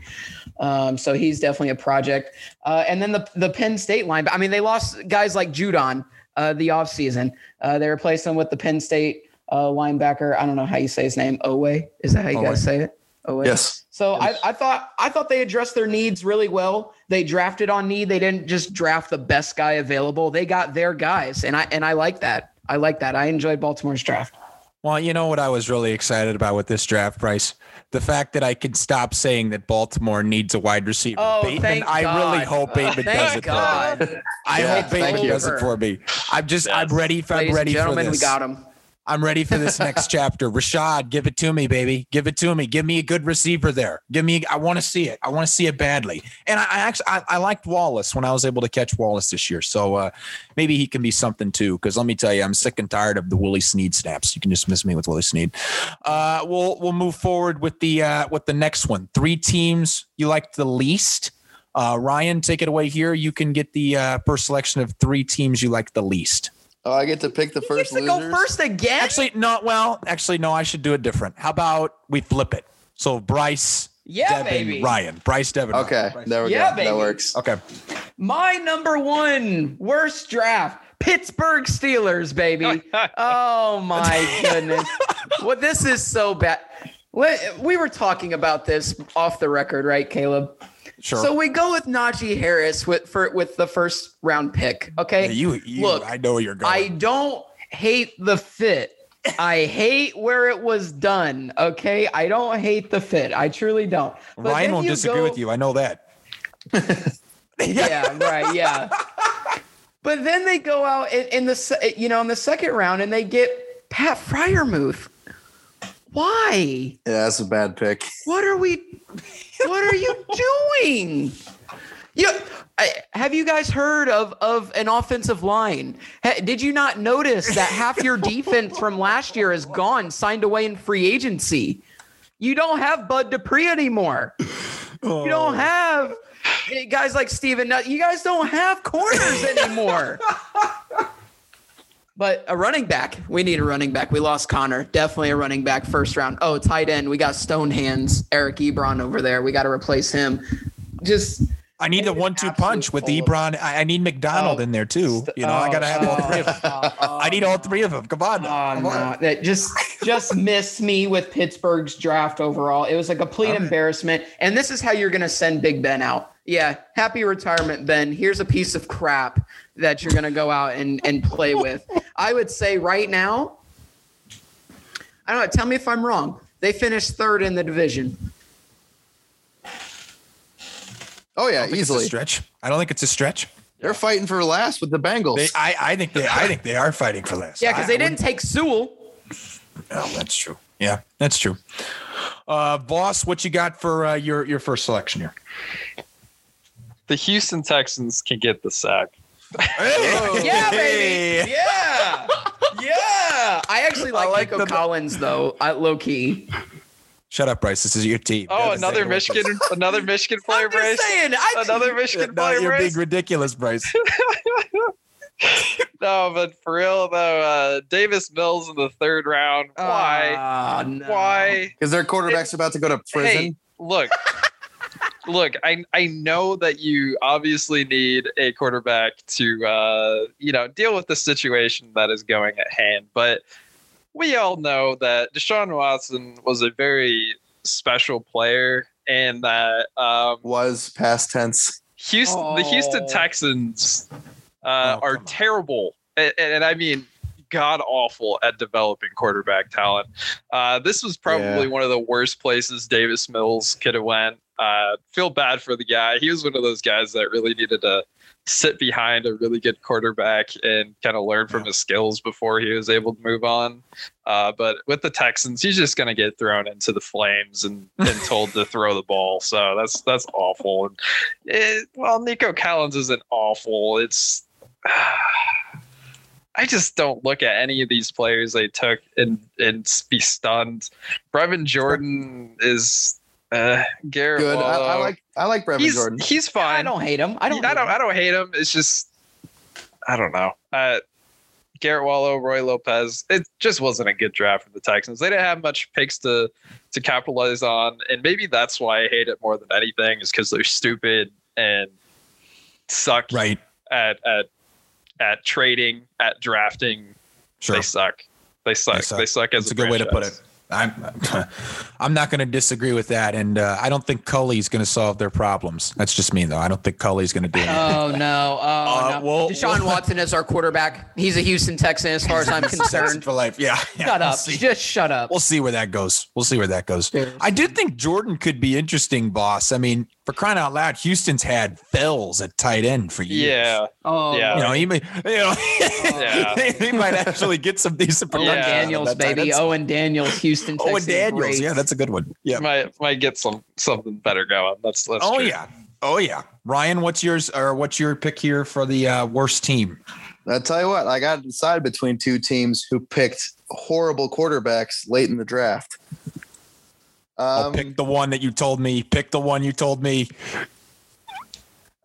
Um, so he's definitely a project. Uh, and then the the Penn State line. I mean, they lost guys like Judon uh, the offseason. Uh, they replaced him with the Penn State uh, linebacker. I don't know how you say his name. Owe. Is that how you Owe. guys say it? Owe. Yes. So I, I thought I thought they addressed their needs really well. They drafted on need. They didn't just draft the best guy available. They got their guys, and I and I like that. I like that. I enjoyed Baltimore's draft. Well, you know what I was really excited about with this draft price? The fact that I could stop saying that Baltimore needs a wide receiver. Oh, Bateman, thank I really hope Bateman does it God. for me. I Yeah, hope Bateman does it for me. I'm just I'm ready for I'm ready gentlemen, for this. we got him. I'm ready for this next chapter. Rashod, give it to me, baby. Give it to me. Give me a good receiver there. Give me. I want to see it. I want to see it badly. And I, I actually I, I liked Wallace when I was able to catch Wallace this year. So uh, maybe he can be something too. Because let me tell you, I'm sick and tired of the Willie Snead snaps. You can just miss me with Willie Snead. Uh, we'll we'll move forward with the uh, with the next one. Three teams you liked the least. Uh, Ryan, take it away here. You can get the uh, first selection of three teams you like the least. Oh, I get to pick the He first gets to go first again. Actually, not Well, actually, no. I should do it different. How about we flip it? So Bryce, yeah, Devin, baby. Ryan, Bryce, Devin. Okay, Bryce. there we Yeah, go. baby. That works. Okay. My number one worst draft, Pittsburgh Steelers, baby. oh my goodness. well, this is so bad. We were talking about this off the record, right, Caleb? Sure. So we go with Najee Harris with for with the first round pick. Okay. You, you, Look, I know you're going. I don't hate the fit. I hate where it was done. Okay. I don't hate the fit. I truly don't. But Ryan won't disagree go- with you. I know that. yeah, right, yeah. But then they go out in, in the you know in the second round and they get Pat Freiermuth. Why? Yeah, that's a bad pick. What are we? What are you doing? You I, have you guys heard of of an offensive line? Ha- did you not notice that half your defense from last year is gone, signed away in free agency? You don't have Bud Dupree anymore. You don't have eh, guys like Steven. You guys don't have corners anymore. But a running back, we need a running back. We lost Conner, definitely a running back first round. Oh, tight end, we got Stone Hands, Eric Ebron over there. We got to replace him. Just I need the one-two punch with full Ebron. I, I need McDonald Oh, in there too. You know, I gotta have all three of them. Oh, oh, oh. I need all three of them. Come on. Oh, Come on. no. That just just missed me with Pittsburgh's draft overall. It was a complete embarrassment. And this is how you're gonna send Big Ben out. Yeah, happy retirement, Ben. Here's a piece of crap that you're gonna go out and, and play with. I would say right now, I don't know, tell me if I'm wrong. They finished third in the division. Oh I yeah, don't think it's a easily. stretch. I don't think it's a stretch. They're fighting for last with the Bengals. They, I, I think they, I think they are fighting for last. Yeah, because they I didn't take Sewell. Oh, that's true. Yeah, that's true. Uh, boss, what you got for uh, your your first selection here? The Houston Texans can get the sack. Yeah, baby. Yeah. Yeah. I actually like, like Nico the- Collins though, I, low key. Shut up, Bryce. This is your team. Oh, another Michigan, another Michigan player, I'm just Bryce. saying. I, Another Michigan No, player, you're being ridiculous, Bryce. No, but for real though, uh, Davis Mills in the third round. Why? Ah, no. Why? Because their quarterback's about to go to prison. Hey, look, look. I I know that you obviously need a quarterback to uh, you know deal with the situation that is going at hand, but we all know that Deshaun Watson was a very special player, and that um, Was past tense. Houston, the Houston Oh. Texans uh, Oh, are on. terrible, and, and I mean god awful at developing quarterback talent. Uh, this was probably Yeah. one of the worst places Davis Mills could have went. Uh, feel bad for the guy. He was one of those guys that really needed to sit behind a really good quarterback and kind of learn from his skills before he was able to move on. Uh, but with the Texans, he's just going to get thrown into the flames and, and told to throw the ball. So that's that's awful. And it, well, Nico Collins isn't awful. It's I just don't look at any of these players they took and and be stunned. Brevin Jordan is Uh, Garrett Good. I, I like I like Brevin he's Jordan. he's I fine. I don't hate him. I don't. I don't. him. I don't hate him. It's just I don't know. Uh, Garrett Wallow, Roy Lopez. It just wasn't a good draft for the Texans. They didn't have much picks to to capitalize on, and maybe that's why I hate it more than anything. Is because they're stupid and suck Right. at at at trading at drafting. Sure. They suck. They suck. They suck. suck, as That's a good way to put it. I'm I'm not going to disagree with that, and uh, I don't think Culley's going to solve their problems. That's just me, though. I don't think Culley's going to do anything. Oh no! Oh Uh, no! well- Deshaun well- Watson is our quarterback. He's a Houston Texan, as far as I'm concerned. for life. Yeah. yeah, shut we'll up! see. Just shut up. We'll see where that goes. We'll see where that goes. I do think Jordan could be interesting, boss. I mean, for crying out loud, Houston's had Fells at tight end for years. Yeah. oh, Yeah. You know, he may, you know, Yeah. he might actually get some decent Owen production. Yeah. Daniels, that tight baby. Owen Daniels, Houston Texans. Owen Daniels. great. Yeah, that's a good one. Yeah. Might might get some something better going. That's that's Oh true. yeah. Oh yeah. Ryan, what's yours or what's your pick here for the uh, worst team? I tell you what, I got to decide between two teams who picked horrible quarterbacks late in the draft. I'll Um, pick the one that you told me. Pick the one you told me.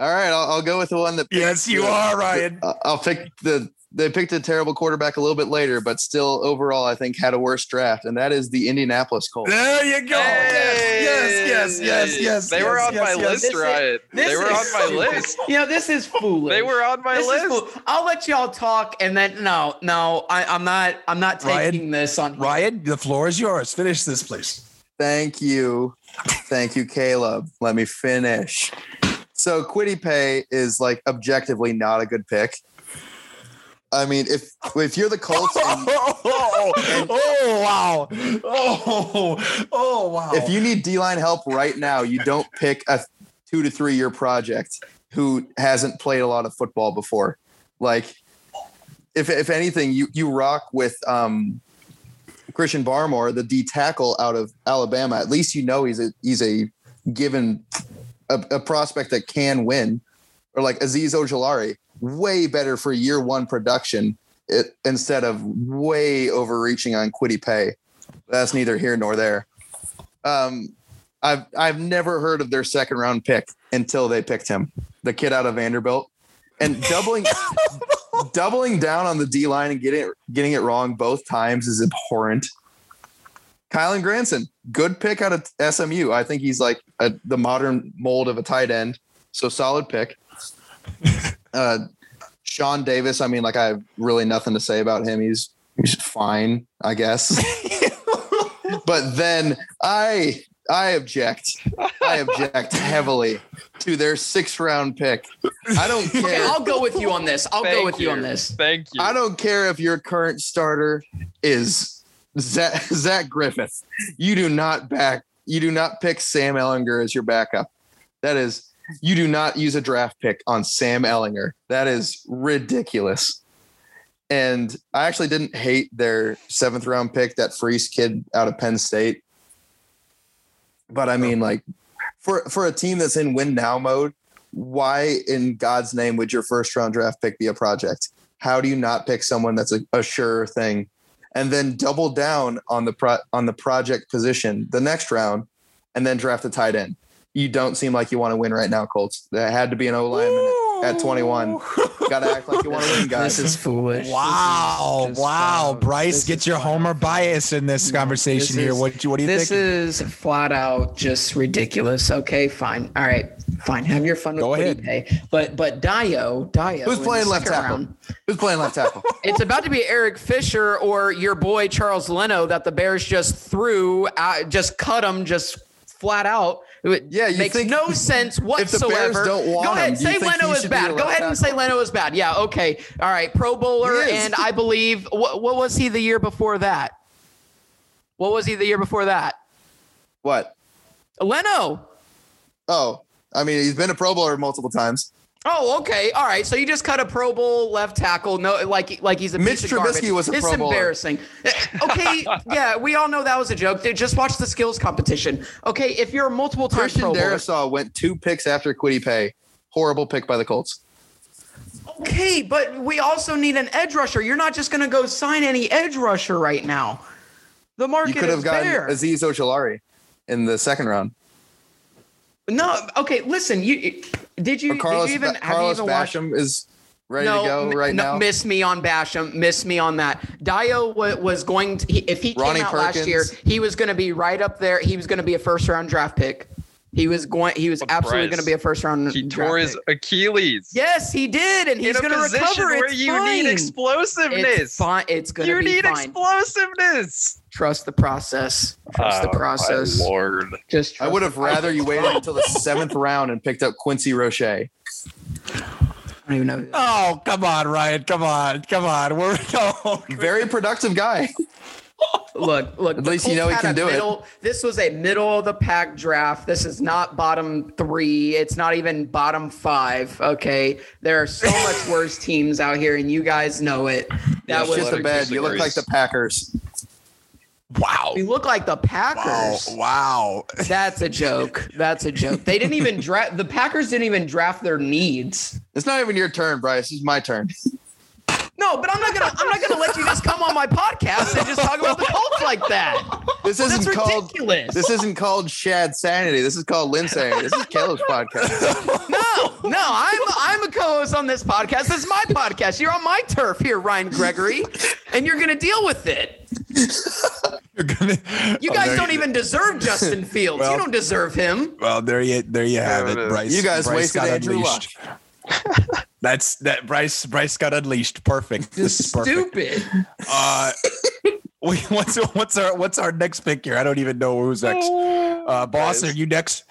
all right, I'll, I'll go with the one that. picked Yes, you the- are, Ryan. the- I'll pick the. They picked a terrible quarterback a little bit later, but still overall, I think had a worse draft, and that is the Indianapolis Colts. There you go. Yes, yes, yes, yes, yes. They were on yes, my yes. list, This is- Ryan. They were on my stupid. list. You know, this is foolish. They were on my This list. I'll let y'all talk, and then no, no, I, I'm not. I'm not Ryan, taking this on. here. Ryan, the floor is yours. Finish this, please. Thank you. Thank you, Caleb. Let me finish. So Kwity Paye is like objectively not a good pick. I mean, if if you're the Colts and oh, oh, wow. Oh, oh, wow. if you need D line help right now, you don't pick a two to three year project who hasn't played a lot of football before. Like, if if anything, you you rock with um, Christian Barmore, the D tackle out of Alabama. At least you know he's a he's a given a, a prospect that can win, or like Azeez Ojulari, way better for year one production. It, instead of way overreaching on Kwity Paye. That's neither here nor there. Um, I've I've never heard of their second round pick until they picked him, the kid out of Vanderbilt, and doubling doubling down on the D line and getting it, getting it wrong both times is abhorrent. Kylen Granson, good pick out of SMU. I think he's like a, the modern mold of a tight end, so solid pick. Uh, Shawn Davis, I mean, like I have really nothing to say about him. He's he's fine, I guess. but then I I object. I object heavily to their sixth round pick. I don't Okay, care. I'll go with you on this. I'll go Thank with you. on this. Thank you. I don't care if your current starter is Zach, Zach Griffith. You do not back. You do not pick Sam Ehlinger as your backup. That is, you do not use a draft pick on Sam Ehlinger. That is ridiculous. And I actually didn't hate their seventh round pick, that Freeze kid out of Penn State. But I mean, like, for for a team that's in win now mode, why in God's name would your first round draft pick be a project? How do you not pick someone that's a, a sure thing, and then double down on the pro, on the project position the next round, and then draft a tight end? You don't seem like you want to win right now, Colts. That had to be an O lineman at 21. Got to act like you want to win, guys. This is foolish. This is Wow, just wow, foul. Bryce, This get your Homer out bias in this No, conversation this here. is- What, what do you think? This think? is flat out just ridiculous. Okay, fine. All right, fine. Have your fun with Go ahead. pay. But but Dio, Dio. Who's playing left tackle? round, Who's playing left tackle? It's about to be Eric Fisher or your boy Charles Leno that the Bears just threw, out, just cut him, just flat out. It Yeah, you makes no sense whatsoever. don't want Go ahead, him, say Leno is bad. Go ahead and say? Leno is bad. Yeah, okay, all right. Pro Bowler, and I believe what, what was he the year before that? What was he the year before that? What? Leno. Oh, I mean, he's been a Pro Bowler multiple times. Oh, okay. All right. So you just cut a Pro Bowl left tackle. No, like like he's a Mitch piece of Trubisky was a It's Pro Bowler. embarrassing. Uh, Okay. yeah, we all know that was a joke. Dude, Just watch the skills competition. Okay, if you're a multiple time Christian Pro Bowler. Darrisaw went two picks after Kwity Paye. Horrible pick by the Colts. Okay, but we also need an edge rusher. You're not just going to go sign any edge rusher right now. The market is there. You could have gotten there. Azeez Ojulari in the second round. No, okay. Listen, you did you Carlos, did you even Ba- have you Carlos even watched? Basham is ready no, to go right no, now. Miss me on Basham. Miss me on that. Dio wa- was going to he, if he came Ronnie out last year, he was going to be right up there. He was going to be a first round draft pick. He was going. He was With absolutely going to be a first round. He tore his pick. Achilles. Yes, he did, and he's going to position recover. where It's you fine. need explosiveness. It's fine. It's going to You need fine. explosiveness. Trust the process. Trust the Oh, my process. Lord. Just I would have rather you waited until the seventh round and picked up Quincy Roche. I don't even know. Oh, come on, Ryan. Come on. Come on. Where we go? Very productive guy. Look, look. At least you know he Colts can had a do it. This was a middle of the pack draft. This is not bottom three. It's not even bottom five. Okay, there are so much worse teams out here, and you guys know it. Yeah, That was. shit the bed. You look like the Packers. Wow. We look like the Wow. Packers. Wow. That's a joke. That's a joke. They didn't even draft. The Packers didn't even draft their needs. It's not even your turn, Bryce. It's my turn. No, but I'm not gonna. I'm not gonna let you just come on my podcast and just talk about the Colts like that. This isn't called. ridiculous. This isn't called Shad Sanity. This is called LynnSanity. This is Caleb's podcast. No, no, I'm I'm a co-host on this podcast. This is my podcast. You're on my turf here, Ryan Gregory, and you're gonna deal with it. You're gonna, You Oh, guys there don't even deserve Justin Fields. Well- you don't deserve him. Well, there you there you have There it it, is. Bryce. You guys Bryce wasted got Andrew unleashed. That's that Bryce Bryce got unleashed. Perfect. This is perfect. Stupid. Uh, wait, what's what's our what's our next pick here? I don't even know who's next. Uh, boss, Bryce. are you next?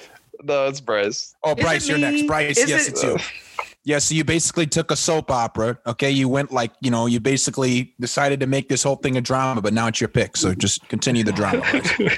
No, it's Bryce. Oh, Is Bryce, you're next. Bryce, Is yes, it- it's you. Yeah, so you basically took a soap opera. Okay, you went like you know, you basically decided to make this whole thing a drama, but now it's your pick. So just continue the drama.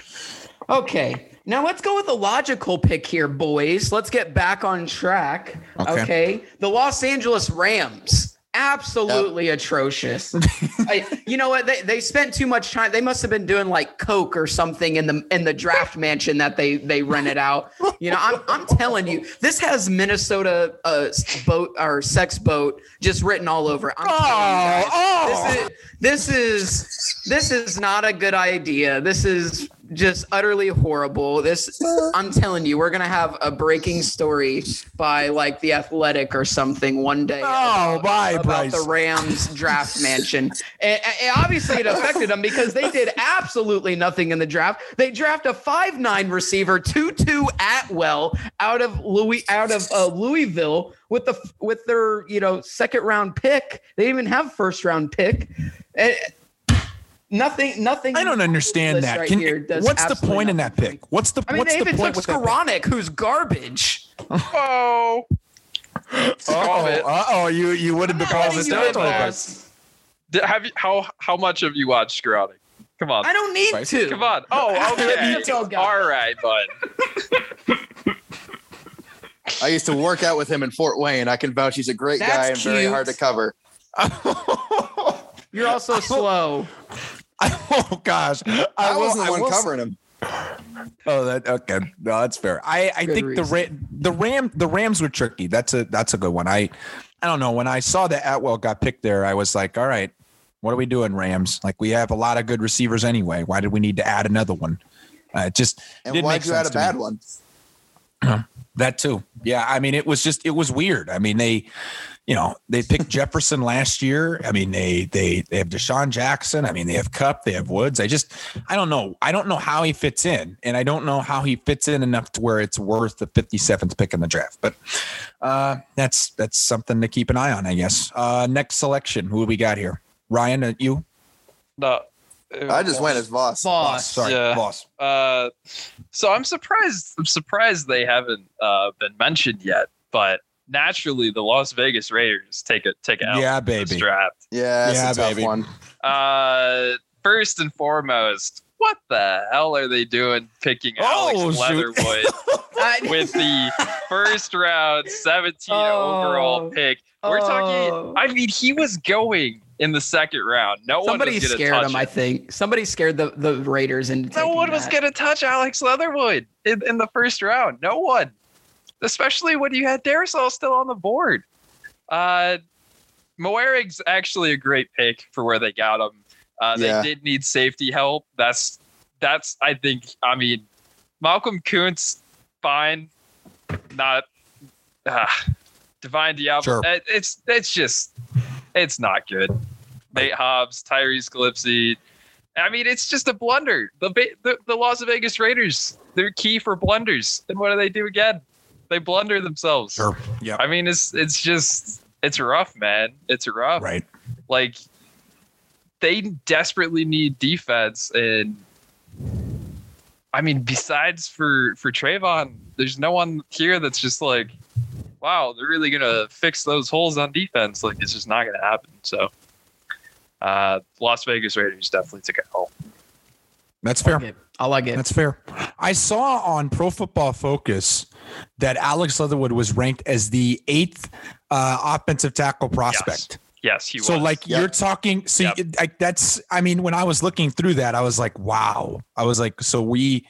Okay. Now let's go with a logical pick here, boys. Let's get back on track. Okay. Okay. The Los Angeles Rams. Absolutely atrocious. I, you know what? They, they spent too much time. They must have been doing like coke or something in the in the draft mansion that they they rented out. You know, I'm I'm telling you, this has Minnesota uh, boat or sex boat just written all over. it. I'm you guys, oh. this is this is this is not a good idea. This is just utterly horrible. This I'm telling you, we're gonna have a breaking story by like the Athletic or something one day. Oh, about- bye, about Bryce. the Rams draft mansion. And, and obviously, it affected them because they did absolutely nothing in the draft. They draft a five nine receiver, Tutu Atwell, out of Louis out of uh, Louisville with the with their you know second round pick. They didn't even have first round pick. And nothing, nothing. I don't understand that. right Can, here does what's the absolutely point in that pick? What's the I mean, what's they the even point took with that? Skowronek, who's garbage. Oh, Oh, uh oh, you you wouldn't be How calling do this you do it, territory, Bryce. boss? Did- have you how how much have you watched Scrouting? Come on, I don't need Bryce, to. come on. Oh, okay. All right, bud. I used to work out with him in Fort Wayne. I can vouch he's a great That's guy and very hard to cover. You're also slow. oh gosh, I, I, wasn't I the one covering him. Oh, that okay. No, that's fair. I I Good think the reason. Ra- the Ram the Rams were tricky. That's a that's a good one. I I don't know when I saw that Atwell got picked there, I was like, all right, what are we doing, Rams? Like we have a lot of good receivers anyway. Why did we need to add another one? Uh, it just And why'd make you add a to me. bad one? That too. Yeah. I mean, it was just it was weird. I mean, they, you know, they picked Jefferson last year. I mean, they they they have DeSean Jackson. I mean, they have Kupp, they have Woods. I just I don't know. I don't know how he fits in, and I don't know how he fits in enough to where it's worth the 57th pick in the draft. But uh that's that's something to keep an eye on, I guess. Uh next selection, who we got here? Ryan, uh, you? No, I just went as Voss. Boss. Sorry, Yeah. boss. Uh, so I'm surprised. I'm surprised they haven't uh, been mentioned yet. But naturally, the Las Vegas Raiders take a take a L Yeah, in this baby. draft. Yeah, that's Yeah, a tough baby. one. Uh, first and foremost, what the hell are they doing picking Oh, Alex shoot. Leatherwood I- with the first round 17 Oh. overall pick? We're Oh. talking. I mean, he was going in the second round. No Somebody one was scared touch him, I think. Somebody scared the, the Raiders and No taking one was that. going to touch Alex Leatherwood in, in the first round. No one, especially when you had Darrisaw still on the board. Uh, Moehrig's actually a great pick for where they got him. Uh, they Yeah. did need safety help. That's that's I think. I mean, Malcolm Koonce, fine. not uh, Divine Deablo. Sure. It's it's just it's not good. Nate Hobbs, Tyrese Gillespie. I mean, it's just a blunder. The, the the Las Vegas Raiders, they're key for blunders. And what do they do again? They blunder themselves. Sure. Yeah. I mean, it's it's just it's rough, man. It's rough. Right. Like they desperately need defense, and I mean, besides for for Tre'von, there's no one here that's just like, wow, they're really gonna fix those holes on defense. Like it's just not gonna happen. So, uh, Las Vegas Raiders definitely took it home. That's I fair. like it. I like it. That's fair. I saw on Pro Football Focus that Alex Leatherwood was ranked as the eighth uh, offensive tackle prospect. Yes, he was So, was. like, Yep. you're talking. So, Yep. you- like, that's. I mean, when I was looking through that, I was like, wow. I was like, so we,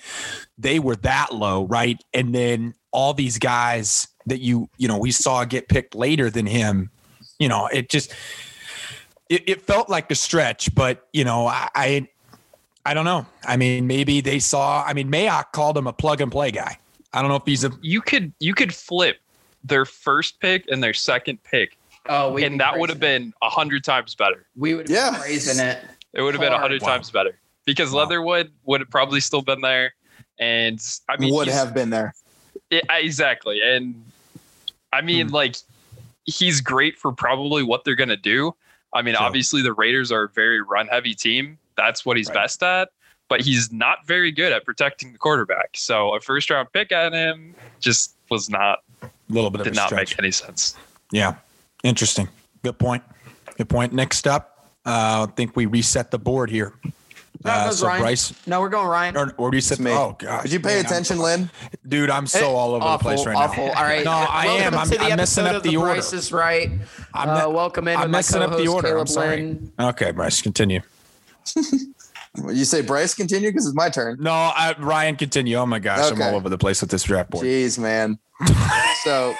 they were that low, right? And then all these guys that you, you know, we saw get picked later than him. You know, it just, it, it felt like a stretch, but you know, I, I, I don't know. I mean, maybe they saw. I mean, Mayock called him a plug and play guy. I don't know if he's a. you could you could flip their first pick and their second pick, oh, we and that would have been a hundred times better. we would have Yeah. been praising it. It would have been a hundred Wow. times better because Wow. Leatherwood would have probably still been there, and I mean would have been there. Yeah, exactly. And I mean, Hmm. like, he's great for probably what they're going to do. I mean, Sure. obviously, the Raiders are a very run heavy team. That's what he's Right. best at. But he's not very good at protecting the quarterback. So a first round pick at him just was not, a little bit of did not stretch. make any sense. Yeah. Interesting. Good point. Good point. Next up, uh, I think we reset the board here. No, Uh, so Ryan. Bryce, No, we're going Ryan. or, or you It's me. Oh gosh. Did you pay man, attention, I'm, Lynn? dude? I'm so all over awful, the place right awful. now. All right. No, I welcome am. I'm- to the I'm messing episode up of the order. Price is Right. I'm uh, welcome in I'm with my messing up the co-host, order. I'm sorry. Lynn. Okay, Bryce, continue. You say Bryce continue because it's my turn. No, I, Ryan, continue. Oh my gosh, I'm all over the place with this draft board. Jeez, man. so,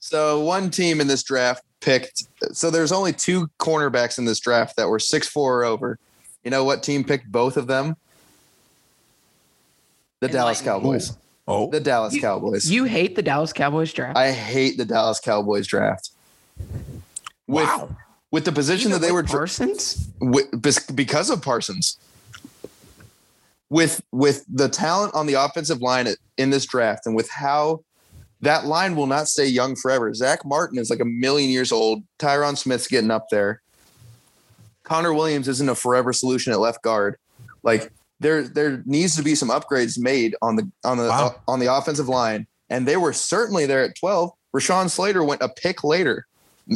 so one team in this draft picked. So there's only two cornerbacks in this draft that were six four or over. You know what team picked both of them? The Dallas Enlighten me. Cowboys. Oh, The Dallas You- Cowboys. You hate the Dallas Cowboys draft. I hate the Dallas Cowboys draft. With wow. with the position that they were Parsons. with, because of Parsons. With with the talent on the offensive line in this draft, and with how that line will not stay young forever. Zack Martin is like a million years old. Tyron Smith's getting up there. Connor Williams isn't a forever solution at left guard. Like there there needs to be some upgrades made on the on the Wow. on the offensive line, and they were certainly there at twelve. Rashawn Slater went a pick later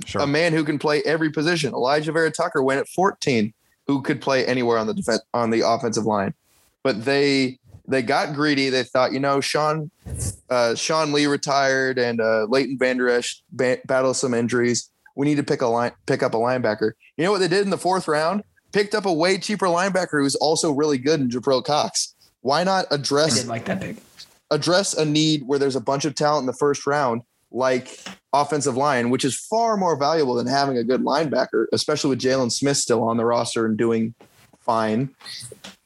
Sure. a man who can play every position. Alijah Vera-Tucker went at 14, who could play anywhere on the defense on the offensive line. But they they got greedy. They thought, you know, Sean uh, Sean Lee retired and uh, Leighton Vander Esch ba- battled some injuries. We need to pick a line, pick up a linebacker. You know what they did in the fourth round? Picked up a way cheaper linebacker who's also really good in Jabril Cox. Why not address did like that pick. address a need where there's a bunch of talent in the first round, like offensive line, which is far more valuable than having a good linebacker, especially with Jaylon Smith still on the roster and doing fine.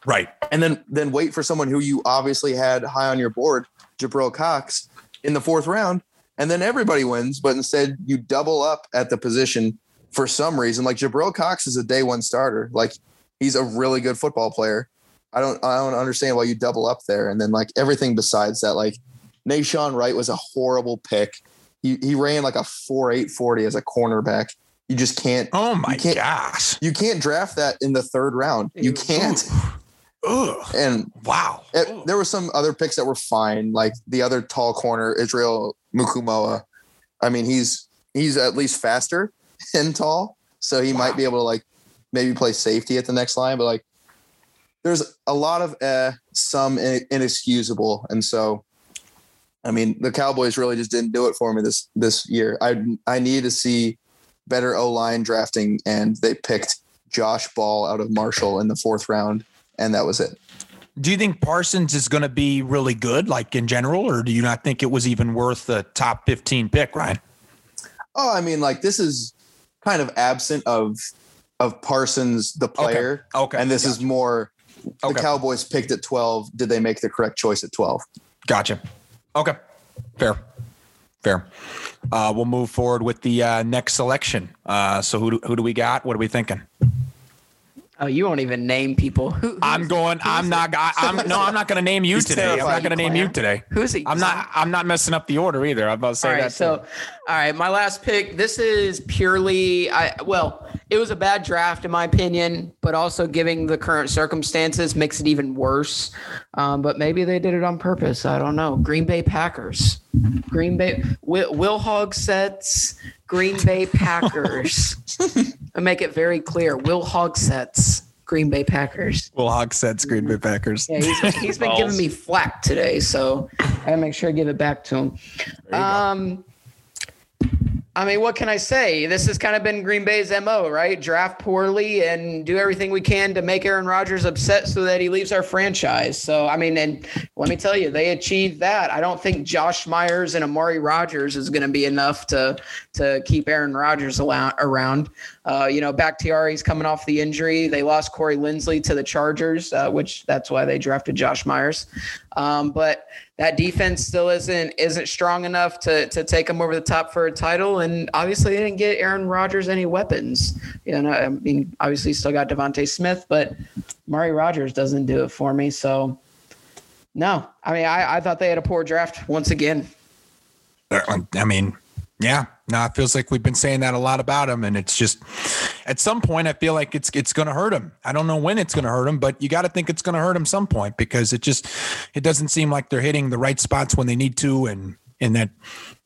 Right. And then then wait for someone who you obviously had high on your board, Jabril Cox, in the fourth round, and then everybody wins. But instead, you double up at the position for some reason. Like Jabril Cox is a day one starter. Like he's a really good football player. I don't I don't understand why you double up there. And then like everything besides that, like Nahshon Wright was a horrible pick. He he ran like a four eight forty as a cornerback. You just can't Oh my You can't- gosh. you can't draft that in the third round. You can't. Ugh. And Wow. it, there were some other picks that were fine, like the other tall corner, Israel Mukuamu. I mean, he's he's at least faster and tall, so he might be able to like maybe play safety at the next line. But like, there's a lot of uh, some in- inexcusable, and so I mean, the Cowboys really just didn't do it for me this this year. I I need to see better O line drafting, and they picked Josh Ball out of Marshall in the fourth round, and that was it. Do you think Parsons is going to be really good, like in general, or do you not think it was even worth the top 15 pick, Ryan? Oh, I mean, like this is kind of absent of of Parsons, the player, Okay. and this is more the Okay. Cowboys picked at twelve. Did they make the correct choice at twelve? Gotcha. Okay. Fair. Fair. Uh, we'll move forward with the uh, next selection. Uh, so who do, who do we got? What are we thinking? Oh, you won't even name people. Who, I'm going. I'm not. I, I'm no. I'm not going to name you He's today. I'm not going to name you today. Who's he? I'm not. I'm not messing up the order either. I'm about to say that. All right, that. so too. all right, my last pick. This is purely, I well, it was a bad draft in my opinion, but also giving the current circumstances makes it even worse. Um, but maybe they did it on purpose. I don't know. Green Bay Packers, Green Bay Will, Will Hog sets Green Bay Packers. I make it very clear. Will Hog sets Green Bay Packers. Will Hog said Green Bay Packers. Yeah, he's, he's been giving me flack today, so I gotta make sure I give it back to him. Um, I mean, what can I say? This has kind of been Green Bay's MO, right? Draft poorly and do everything we can to make Aaron Rodgers upset so that he leaves our franchise. So, I mean, and let me tell you, they achieved that. I don't think Josh Myers and Amari Rodgers is going to be enough to to keep Aaron Rodgers around. Uh, you know, Bakhtiari's coming off the injury. They lost Corey Linsley to the Chargers, uh, which that's why they drafted Josh Myers. Um, but that defense still isn't isn't strong enough to to take them over the top for a title. And obviously, they didn't get Aaron Rodgers any weapons. You know, I mean, obviously, still got Devontae Smith, but Murray Rodgers doesn't do it for me. So, no, I mean, I, I thought they had a poor draft once again. I mean, yeah. No, it feels like we've been saying that a lot about him, and it's just at some point I feel like it's it's going to hurt him. I don't know when it's going to hurt him, but you got to think it's going to hurt him some point because it just it doesn't seem like they're hitting the right spots when they need to, and and that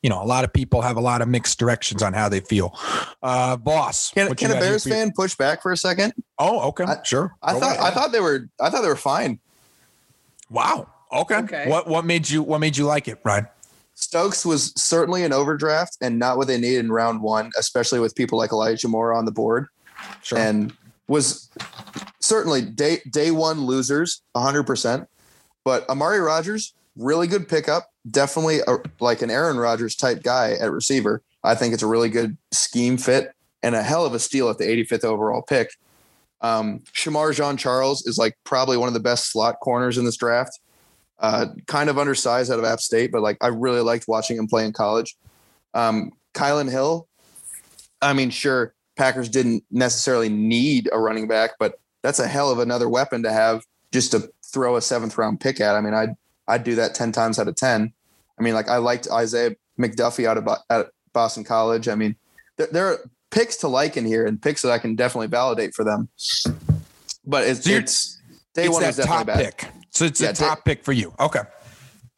you know a lot of people have a lot of mixed directions on how they feel. Uh, boss, Can, can a Bears fan push back for a second? Oh, okay, I- sure. I Go thought ahead. I thought they were I thought they were fine. Wow. Okay. Okay. What what made you what made you like it, Ryan? Stokes was certainly an overdraft and not what they needed in round one, especially with people like Elijah Moore on the board. Sure. And was certainly day day one losers, 100%. But Amari Rodgers, really good pickup. Definitely a, like an Aaron Rodgers type guy at receiver. I think it's a really good scheme fit and a hell of a steal at the 85th overall pick. Um, Shemar Jean-Charles is like probably one of the best slot corners in this draft. Uh, kind of undersized out of App State, but like I really liked watching him play in college. Um, Kylin Hill, I mean, sure, Packers didn't necessarily need a running back, but that's a hell of another weapon to have just to throw a seventh round pick at. I mean, I'd I'd do that ten times out of ten. I mean, like I liked Isaiah McDuffie out of at Boston College. I mean, there, there are picks to like in here and picks that I can definitely validate for them. But it's you're- it's day it's one was definitely top bad. pick. So it's Yeah, a da- top pick for you. Okay.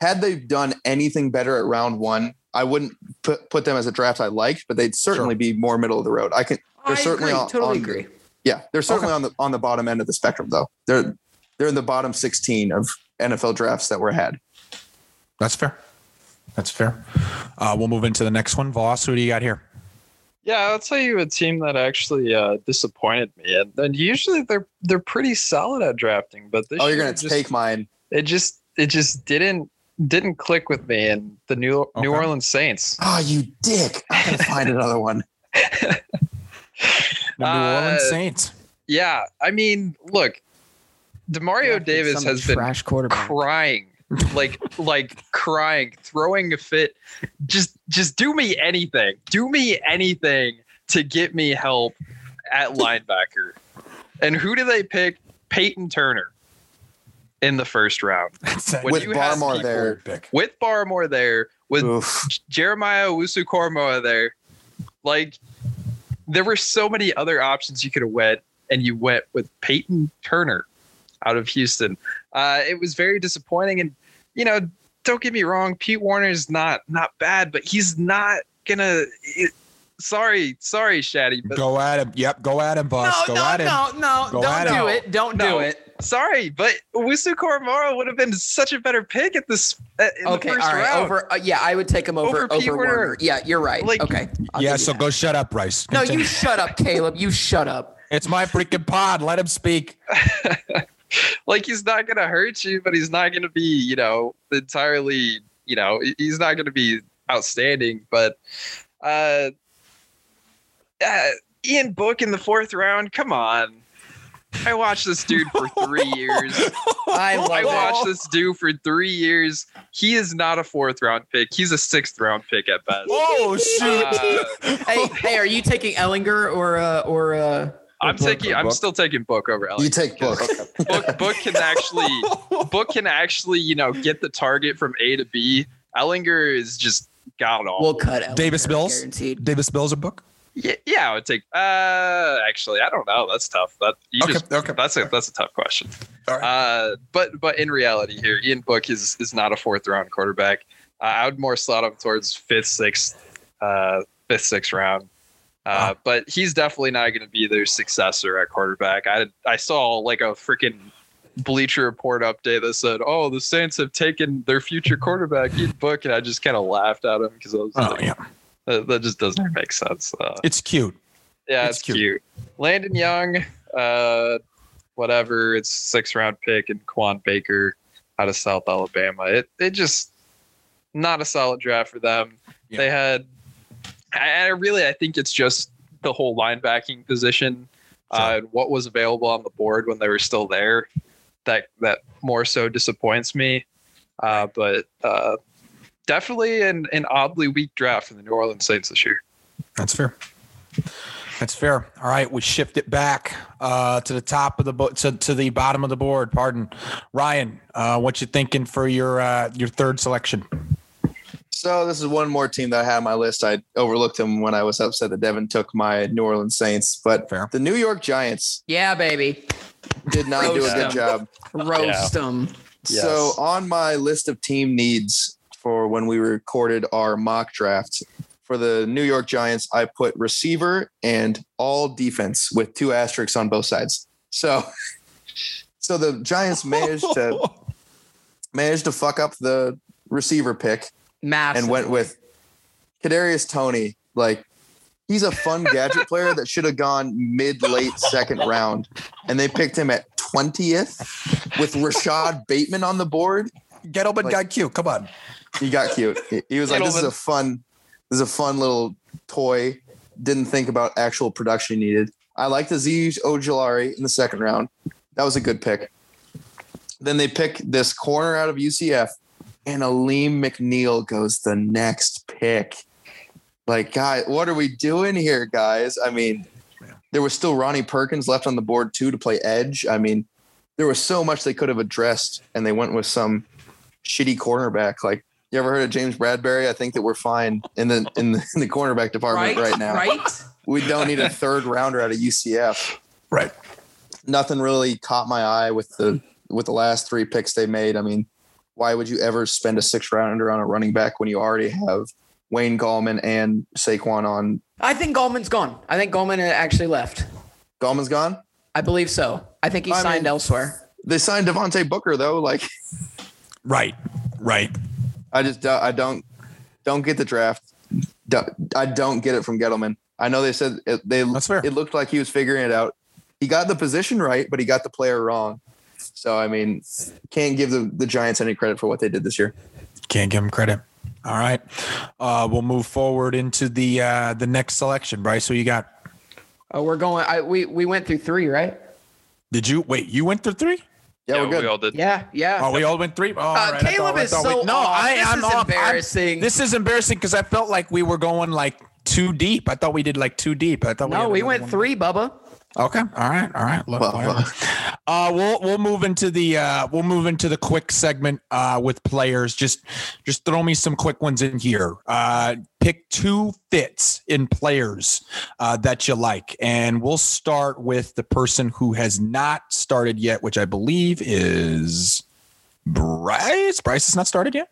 had they done anything better at round one, I wouldn't put put them as a draft I liked, but they'd certainly be more middle of the road. I can they're I certainly agree, on, totally on- agree. Yeah, they're certainly Okay. on the on the bottom end of the spectrum though. They're they're in the bottom 16 of NFL drafts that were had. That's fair. That's fair. Uh, we'll move into the next one. Voss, who do you got here? Yeah, I'll tell you a team that actually uh, disappointed me, and, and usually they're they're pretty solid at drafting, but this Oh, you're gonna just, take mine. it just it just didn't didn't click with me, and the New New Orleans Saints. Oh, you dick! I gotta find another one. The New Uh, Orleans Saints. Yeah, I mean, look, Demario Davis has been trash quarterback. crying like like crying throwing a fit just just do me anything do me anything to get me help at linebacker and who do they pick Payton Turner in the first round when With Barmore people- there. pick. with barmore there with Oof. jeremiah Wusu there like there were so many other options you could have went and you went with Payton Turner out of houston uh, it was very disappointing. And you know, don't get me wrong, Pete Warner is not not bad, but he's not gonna. it- sorry, sorry, Shaddy, but Go at him. Yep. Go at him, boss. No, go no, at him. no, no, Go don't do him. it. Don't No. do it. sorry, but Wusu Koramoah would have been such a better pick at this uh, in Okay, the first right. round. Over, uh, yeah, I would take him over Over over, Pete Warner. Warner. Yeah, you're right. Like- okay. I'll yeah. So that. go shut up, Bryce. No, you shut up, Caleb. You shut up. It's my freaking pod. Let him speak. like he's not gonna hurt you, but he's not gonna be, you know, entirely, you know, he's not gonna be outstanding. But uh, uh Ian Book in the fourth round, come on. I watched this dude for three years. I I watched this dude for three years. He is not a fourth round pick. He's a sixth round pick at best. Oh shoot! Uh, Hey, hey, are you taking Ehlinger or uh, or uh? I'm taking. I'm still taking Book over Elliott. You take book. Book, Book can actually. Book can actually, you know, get the target from A to B. Ehlinger is just god awful. We'll cut Ehlinger, Davis Mills? guaranteed. Davis Mills a book. yeah, yeah, I would take. Uh, actually, I don't know. That's tough. That you Okay, just. okay. That's a that's a tough question. All right. Uh, but but in reality, here Ian Book is is not a fourth round quarterback. Uh, I would more slot him towards fifth, sixth, uh, fifth, sixth round. Uh, Wow. But he's definitely not going to be their successor at quarterback. I I saw like a freaking Bleacher Report update that said, "Oh, the Saints have taken their future quarterback Ian Book," and I just kind of laughed at him because I was Oh like, yeah, that, that just doesn't make sense. Uh, it's cute. yeah, It's it's, cute. cute. Landon Young, uh, whatever. It's six round pick and Kawaan Baker out of South Alabama. It it just not a solid draft for them. Yeah. They had, I, I really I think it's just the whole linebacking position uh, and what was available on the board when they were still there. That that more so disappoints me. Uh, but uh, definitely an, an oddly weak draft for the New Orleans Saints this year. That's fair. That's fair. All right, we shift it back uh, to the top of the bo- to, to the bottom of the board. Pardon, Ryan. Uh, what you thinking for your uh, your third selection? So this is one more team that I had on my list. I overlooked them when I was upset that Devin took my New Orleans Saints, but Fair. the New York Giants Yeah, baby. did not do a good job. Roast them. Yes. So on my list of team needs for when we recorded our mock draft for the New York Giants, I put receiver and all defense with two asterisks on both sides. So so the Giants managed to managed to fuck up the receiver pick Massive. and went with Kadarius Toney. Like he's a fun gadget player that should have gone mid late second round, and they picked him at twentieth with Rashod Bateman on the board. Gettleman Like- got cute. Come on. He got cute. He, he was like, "This is a fun, this is a fun little toy." Didn't think about actual production needed. I liked Azeez Ojulari in the second round. That was a good pick. Then they pick this corner out of UCF, and Alim McNeill goes the next pick. Like, guy, what are we doing here, guys? I mean, there was still Ronnie Perkins left on the board too to play edge. I mean, there was so much they could have addressed, and they went with some shitty cornerback. Like, you ever heard of James Bradberry? I think that we're fine in the in the, in the cornerback department right, right, now. Right. We don't need a third rounder out of UCF. Right. Nothing really caught my eye with the with the last three picks they made. I mean, why would you ever spend a six rounder on a running back when you already have Wayne Gallman and Saquon on? I think Gallman's gone. I think Gallman actually left. Gallman's gone. I believe so. I think he I signed mean- elsewhere. They signed Devontae Booker though. Like, Right. Right. I just I don't don't get the draft. I don't get it from Gettleman. I know they said it, they That's fair. it looked like he was figuring it out. He got the position right, but he got the player wrong. So I mean, can't give the, the Giants any credit for what they did this year. Can't give them credit. All right. Uh, we'll move forward into the uh, the next selection. Bryce, who you got? Oh, we're going. I we we went through three, right? Did you wait? You went through three? Yeah, we're good. we all did. Yeah, yeah. Oh, we all went three. Oh, all uh, right. I Caleb thought- I is we- so no. off. I, this I'm is off. I'm- embarrassing. this is embarrassing because I felt like we were going like too deep. I thought we did like too deep. I thought no, had we went one. three, Bubba. Okay. All right. All right. Look, Well, whatever. uh, we'll we'll move into the uh, we'll move into the quick segment uh, with players. Just just throw me some quick ones in here. Uh, pick two fits in players uh, that you like, and we'll start with the person who has not started yet, which I believe is Bryce. Bryce has not started yet.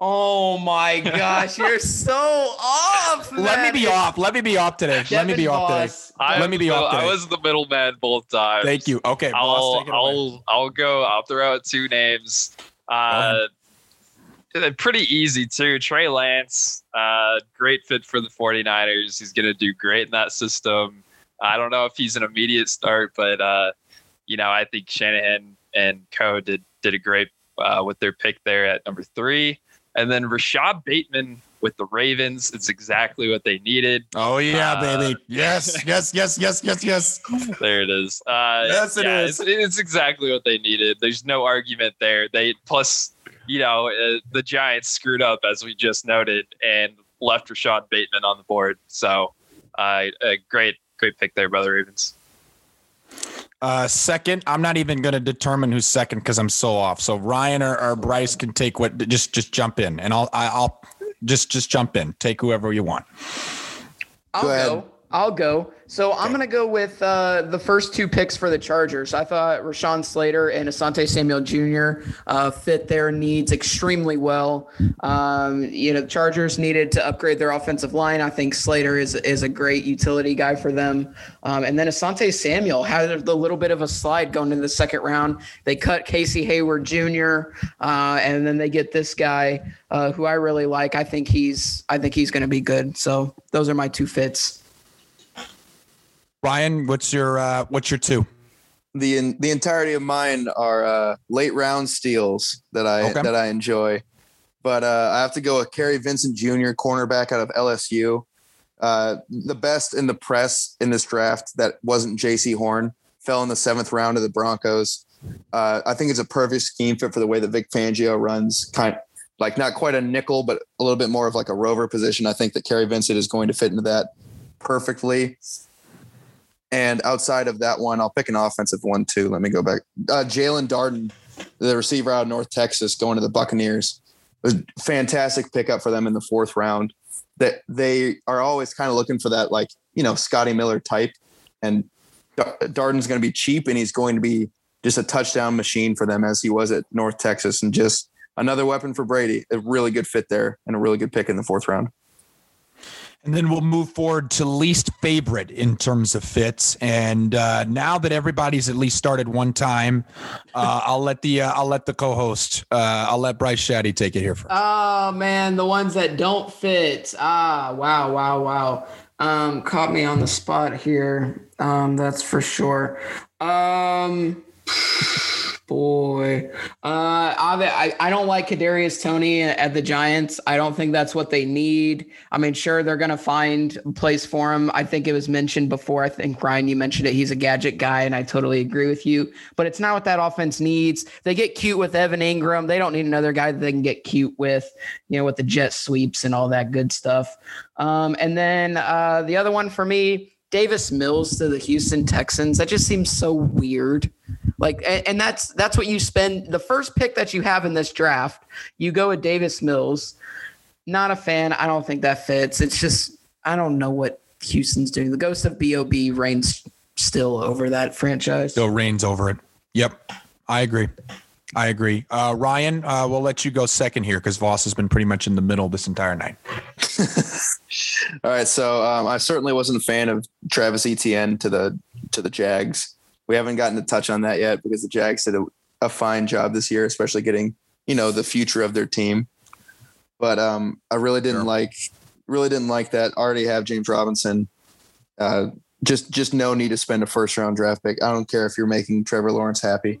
Oh my gosh, you're so off. Let me be off. Let me be off today. Let me Devin be off today. Voss. I Let me be was, off I was the middleman both times. Thank you. Okay, I'll take. I'll I'll go. I'll throw out two names. Uh, they're pretty easy too. Trey Lance, uh, great fit for the 49ers. He's gonna do great in that system. I don't know if he's an immediate start, but uh, you know, I think Shanahan and Co did did a great uh, with their pick there at number three. And then Rashod Bateman with the Ravens. It's exactly what they needed. Oh yeah, Uh, baby. Yes, yes, yes, yes, yes, yes. There it is. Uh, Yes, it yeah, is. It's, it's exactly what they needed. There's no argument there. They plus, you know, uh, the Giants screwed up as we just noted and left Rashod Bateman on the board. So, uh, a great, great pick there by the Ravens. Uh, second, I'm not even going to determine who's second because I'm so off. So Ryan or, or Bryce can take what. Just just jump in, and I'll I- I'll just just jump in. Take whoever you want. I'll Go ahead. go. I'll go. So I'm gonna go with uh, the first two picks for the Chargers. I thought Rashawn Slater and Asante Samuel Jr. Uh, fit their needs extremely well. Um, you know, the Chargers needed to upgrade their offensive line. I think Slater is is a great utility guy for them. Um, and then Asante Samuel had a little bit of a slide going into the second round. They cut Casey Hayward Jr. Uh, and then they get this guy uh, who I really like. I think he's I think he's going to be good. So those are my two fits. Ryan, what's your uh, what's your two? the in, the entirety of mine are uh, late round steals that I Okay. that I enjoy. But uh, I have to go with Kary Vincent Jr., cornerback out of LSU. Uh, the best in the press in this draft that wasn't Jaycee Horn fell in the seventh round of the Broncos. Uh, I think it's a perfect scheme fit for the way that Vic Fangio runs, kind of, like not quite a nickel, but a little bit more of like a rover position. I think that Kerry Vincent is going to fit into that perfectly. And outside of that one, I'll pick an offensive one too. Let me go back. Uh, Jaelon Darden, the receiver out of North Texas, going to the Buccaneers. A fantastic pickup for them in the fourth round. That they are always kind of looking for that, like you know, Scotty Miller type. And Darden's going to be cheap, and he's going to be just a touchdown machine for them as he was at North Texas, and just another weapon for Brady. A really good fit there, and a really good pick in the fourth round. And then we'll move forward to least favorite in terms of fits. And uh, now that everybody's at least started one time, uh, I'll let the uh, I'll let the co-host uh, I'll let Bryce Shadday take it here first. Oh man, the ones that don't fit. Ah, wow, wow, wow. Um, caught me on the spot here. Um, that's for sure. Um, boy, uh, I, I don't like Kadarius Toney at the Giants. I don't think that's what they need. I mean, sure, they're gonna find a place for him. I think it was mentioned before. I think Ryan, you mentioned it. He's a gadget guy, and I totally agree with you. But it's not what that offense needs. They get cute with Evan Engram. They don't need another guy that they can get cute with, you know, with the jet sweeps and all that good stuff. Um, and then uh, the other one for me, Davis Mills to the Houston Texans. That just seems so weird. Like, and, and that's that's what you spend the first pick that you have in this draft. You go with Davis Mills. Not a fan. I don't think that fits. It's just I don't know what Houston's doing. The ghost of Bob reigns still over that franchise. Still reigns over it. Yep, I agree. I agree. Uh, Ryan, uh, we'll let you go second here because Voss has been pretty much in the middle this entire night. All right, so um, I certainly wasn't a fan of Travis Etienne to the to the Jags. We haven't gotten to touch on that yet because the Jags did a, a fine job this year, especially getting you know the future of their team. But um, I really didn't Sure. like really didn't like that. Already have James Robinson. Uh, just just no need to spend a first round draft pick. I don't care if you're making Trevor Lawrence happy.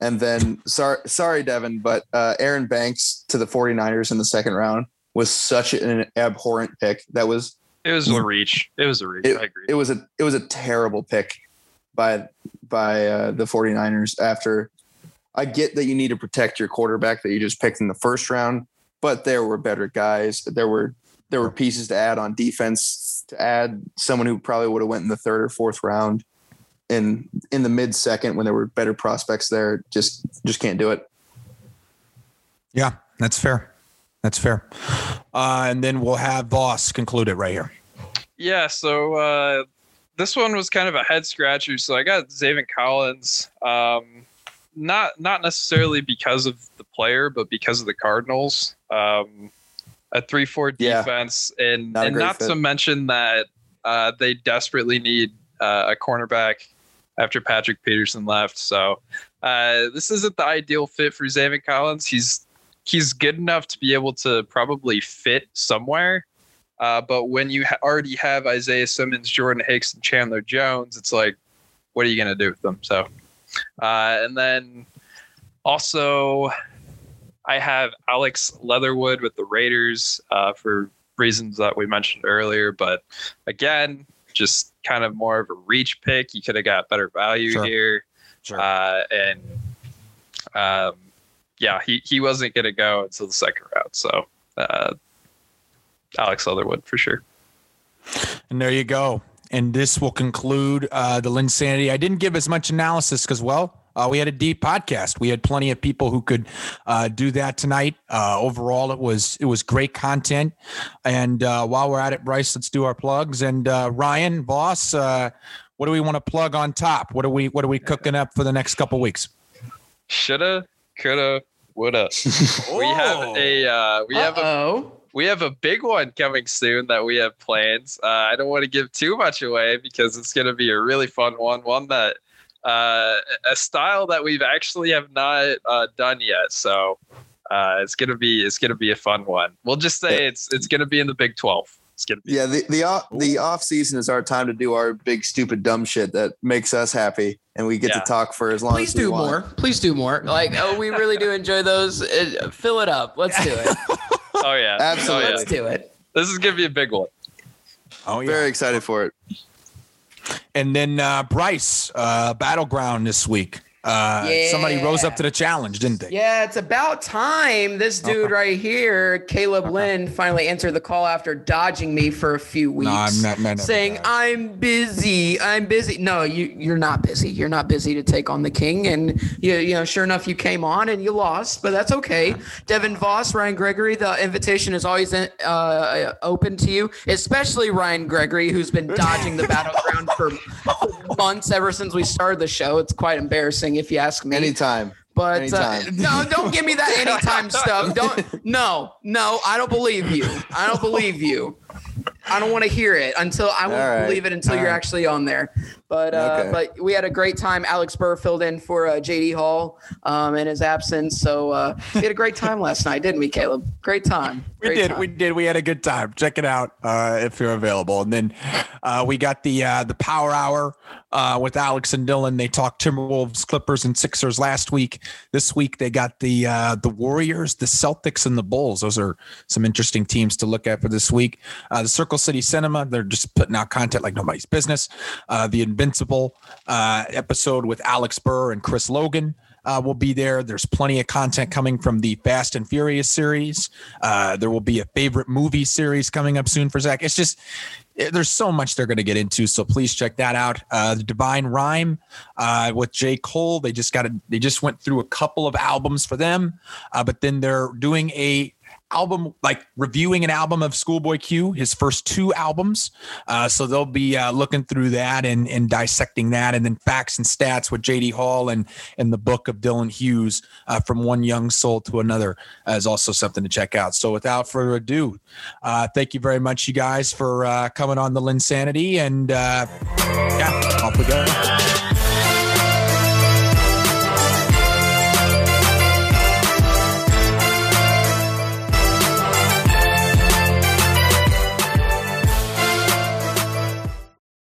And then sorry sorry Devin, but uh, Aaron Banks to the 49ers in the second round was such an abhorrent pick. That was It was a reach. It was a reach. It- I agree. it was a it was a terrible pick by by uh, the 49ers after I get that you need to protect your quarterback that you just picked in the first round, but there were better guys. There were there were pieces to add on defense to add someone who probably would have went in the third or fourth round in in the mid second when there were better prospects there. Just just can't do it. Yeah, that's fair. That's fair. Uh, and then we'll have Voss conclude it right here. Yeah, so uh, this one was kind of a head scratcher. So I got Zaven Collins. Um, not not necessarily because of the player, but because of the Cardinals. Um, a three four Yeah. defense, and Not and not to mention that uh, they desperately need uh, a cornerback after Patrick Peterson left. So uh, this isn't the ideal fit for Zaven Collins. He's he's good enough to be able to probably fit somewhere. Uh, but when you ha- already have Isaiah Simmons, Jordan Hicks, and Chandler Jones, it's like, what are you going to do with them? So, uh, and then also, I have Alex Leatherwood with the Raiders uh, for reasons that we mentioned earlier. But again, just kind of more of a reach pick. You could have got better value Sure. here. Sure. Uh, and um, yeah, he, he wasn't going to go until the second round. So uh, Alex Leatherwood for sure. And there you go. And this will conclude uh, the LynnSanity. I didn't give as much analysis because, well, uh, we had a deep podcast. We had plenty of people who could uh, do that tonight. Uh, overall, it was it was great content. And uh, while we're at it, Bryce, let's do our plugs. And uh, Ryan Voss, uh, what do we want to plug on top? What are we What are we cooking up for the next couple weeks? Shoulda, coulda, woulda. We have a uh, we have a. we have a big one coming soon that we have plans. Uh, I don't want to give too much away because it's going to be a really fun one. One that uh, a style that we've actually have not uh, done yet. So uh, it's gonna be it's gonna be a fun one. We'll just say it's it's gonna be in the Big Twelve. It's gonna be Yeah, the the off, the off season is our time to do our big stupid dumb shit that makes us happy, and we get Yeah. to talk for as long Please as we do want. more. Please do more. Like, oh, we really do enjoy those. Uh, fill it up. Let's do it. oh yeah Absolutely. Oh, yeah. Let's do it. This is gonna be a big one. Oh yeah. Very excited for it. And then uh, Bryce, uh, battleground this week. Uh, Somebody rose up to the challenge, didn't they? Yeah, it's about time. This dude right here, Caleb Lynn, finally answered the call after dodging me for a few weeks. No, I'm not. not saying I'm busy. I'm busy. No, you you're not busy. You're not busy to take on the king. And you you know, sure enough, you came on and you lost, but that's okay. Devin Voss, Ryan Gregory, the invitation is always uh, open to you, especially Ryan Gregory, who's been dodging the battleground for months ever since we started the show. It's quite embarrassing if you ask me. Anytime. But uh, no, don't give me that anytime stuff. Don't. No, no, I don't believe you. I don't believe you. I don't want to hear it until I won't right. believe it until All you're right. actually on there. But uh, Okay. but we had a great time. Alex Burr filled in for uh, JD Hall um, in his absence, so uh, we had a great time last night, didn't we, Caleb? Great time. We did. time. We did. We had a good time. Check it out uh, if you're available. And then uh, we got the uh, the Power Hour uh, with Alex and Dylan. They talked Timberwolves, Clippers, and Sixers last week. This week they got the uh, the Warriors, the Celtics, and the Bulls. Those are some interesting teams to look at for this week. Uh, the Circle City Cinema. They're just putting out content like nobody's business. Uh, the Invincible uh, episode with Alex Burr and Chris Logan uh, will be there. There's plenty of content coming from the Fast and Furious series. Uh, there will be a favorite movie series coming up soon for Zach. It's just eh, there's so much they're going to get into, so please check that out. Uh, the Divine Rhyme uh, with J. Cole. They just got a, They just went through a couple of albums for them, uh, but then they're doing a album like reviewing an album of Schoolboy Q, his first two albums. Uh, so they'll be uh, looking through that and, and dissecting that, and then facts and stats with JD Hall and and the book of Dylan Hughes uh, from one young soul to another uh, is also something to check out. So without further ado, uh, thank you very much, you guys, for uh, coming on the LynnSanity, and uh, yeah, off we go.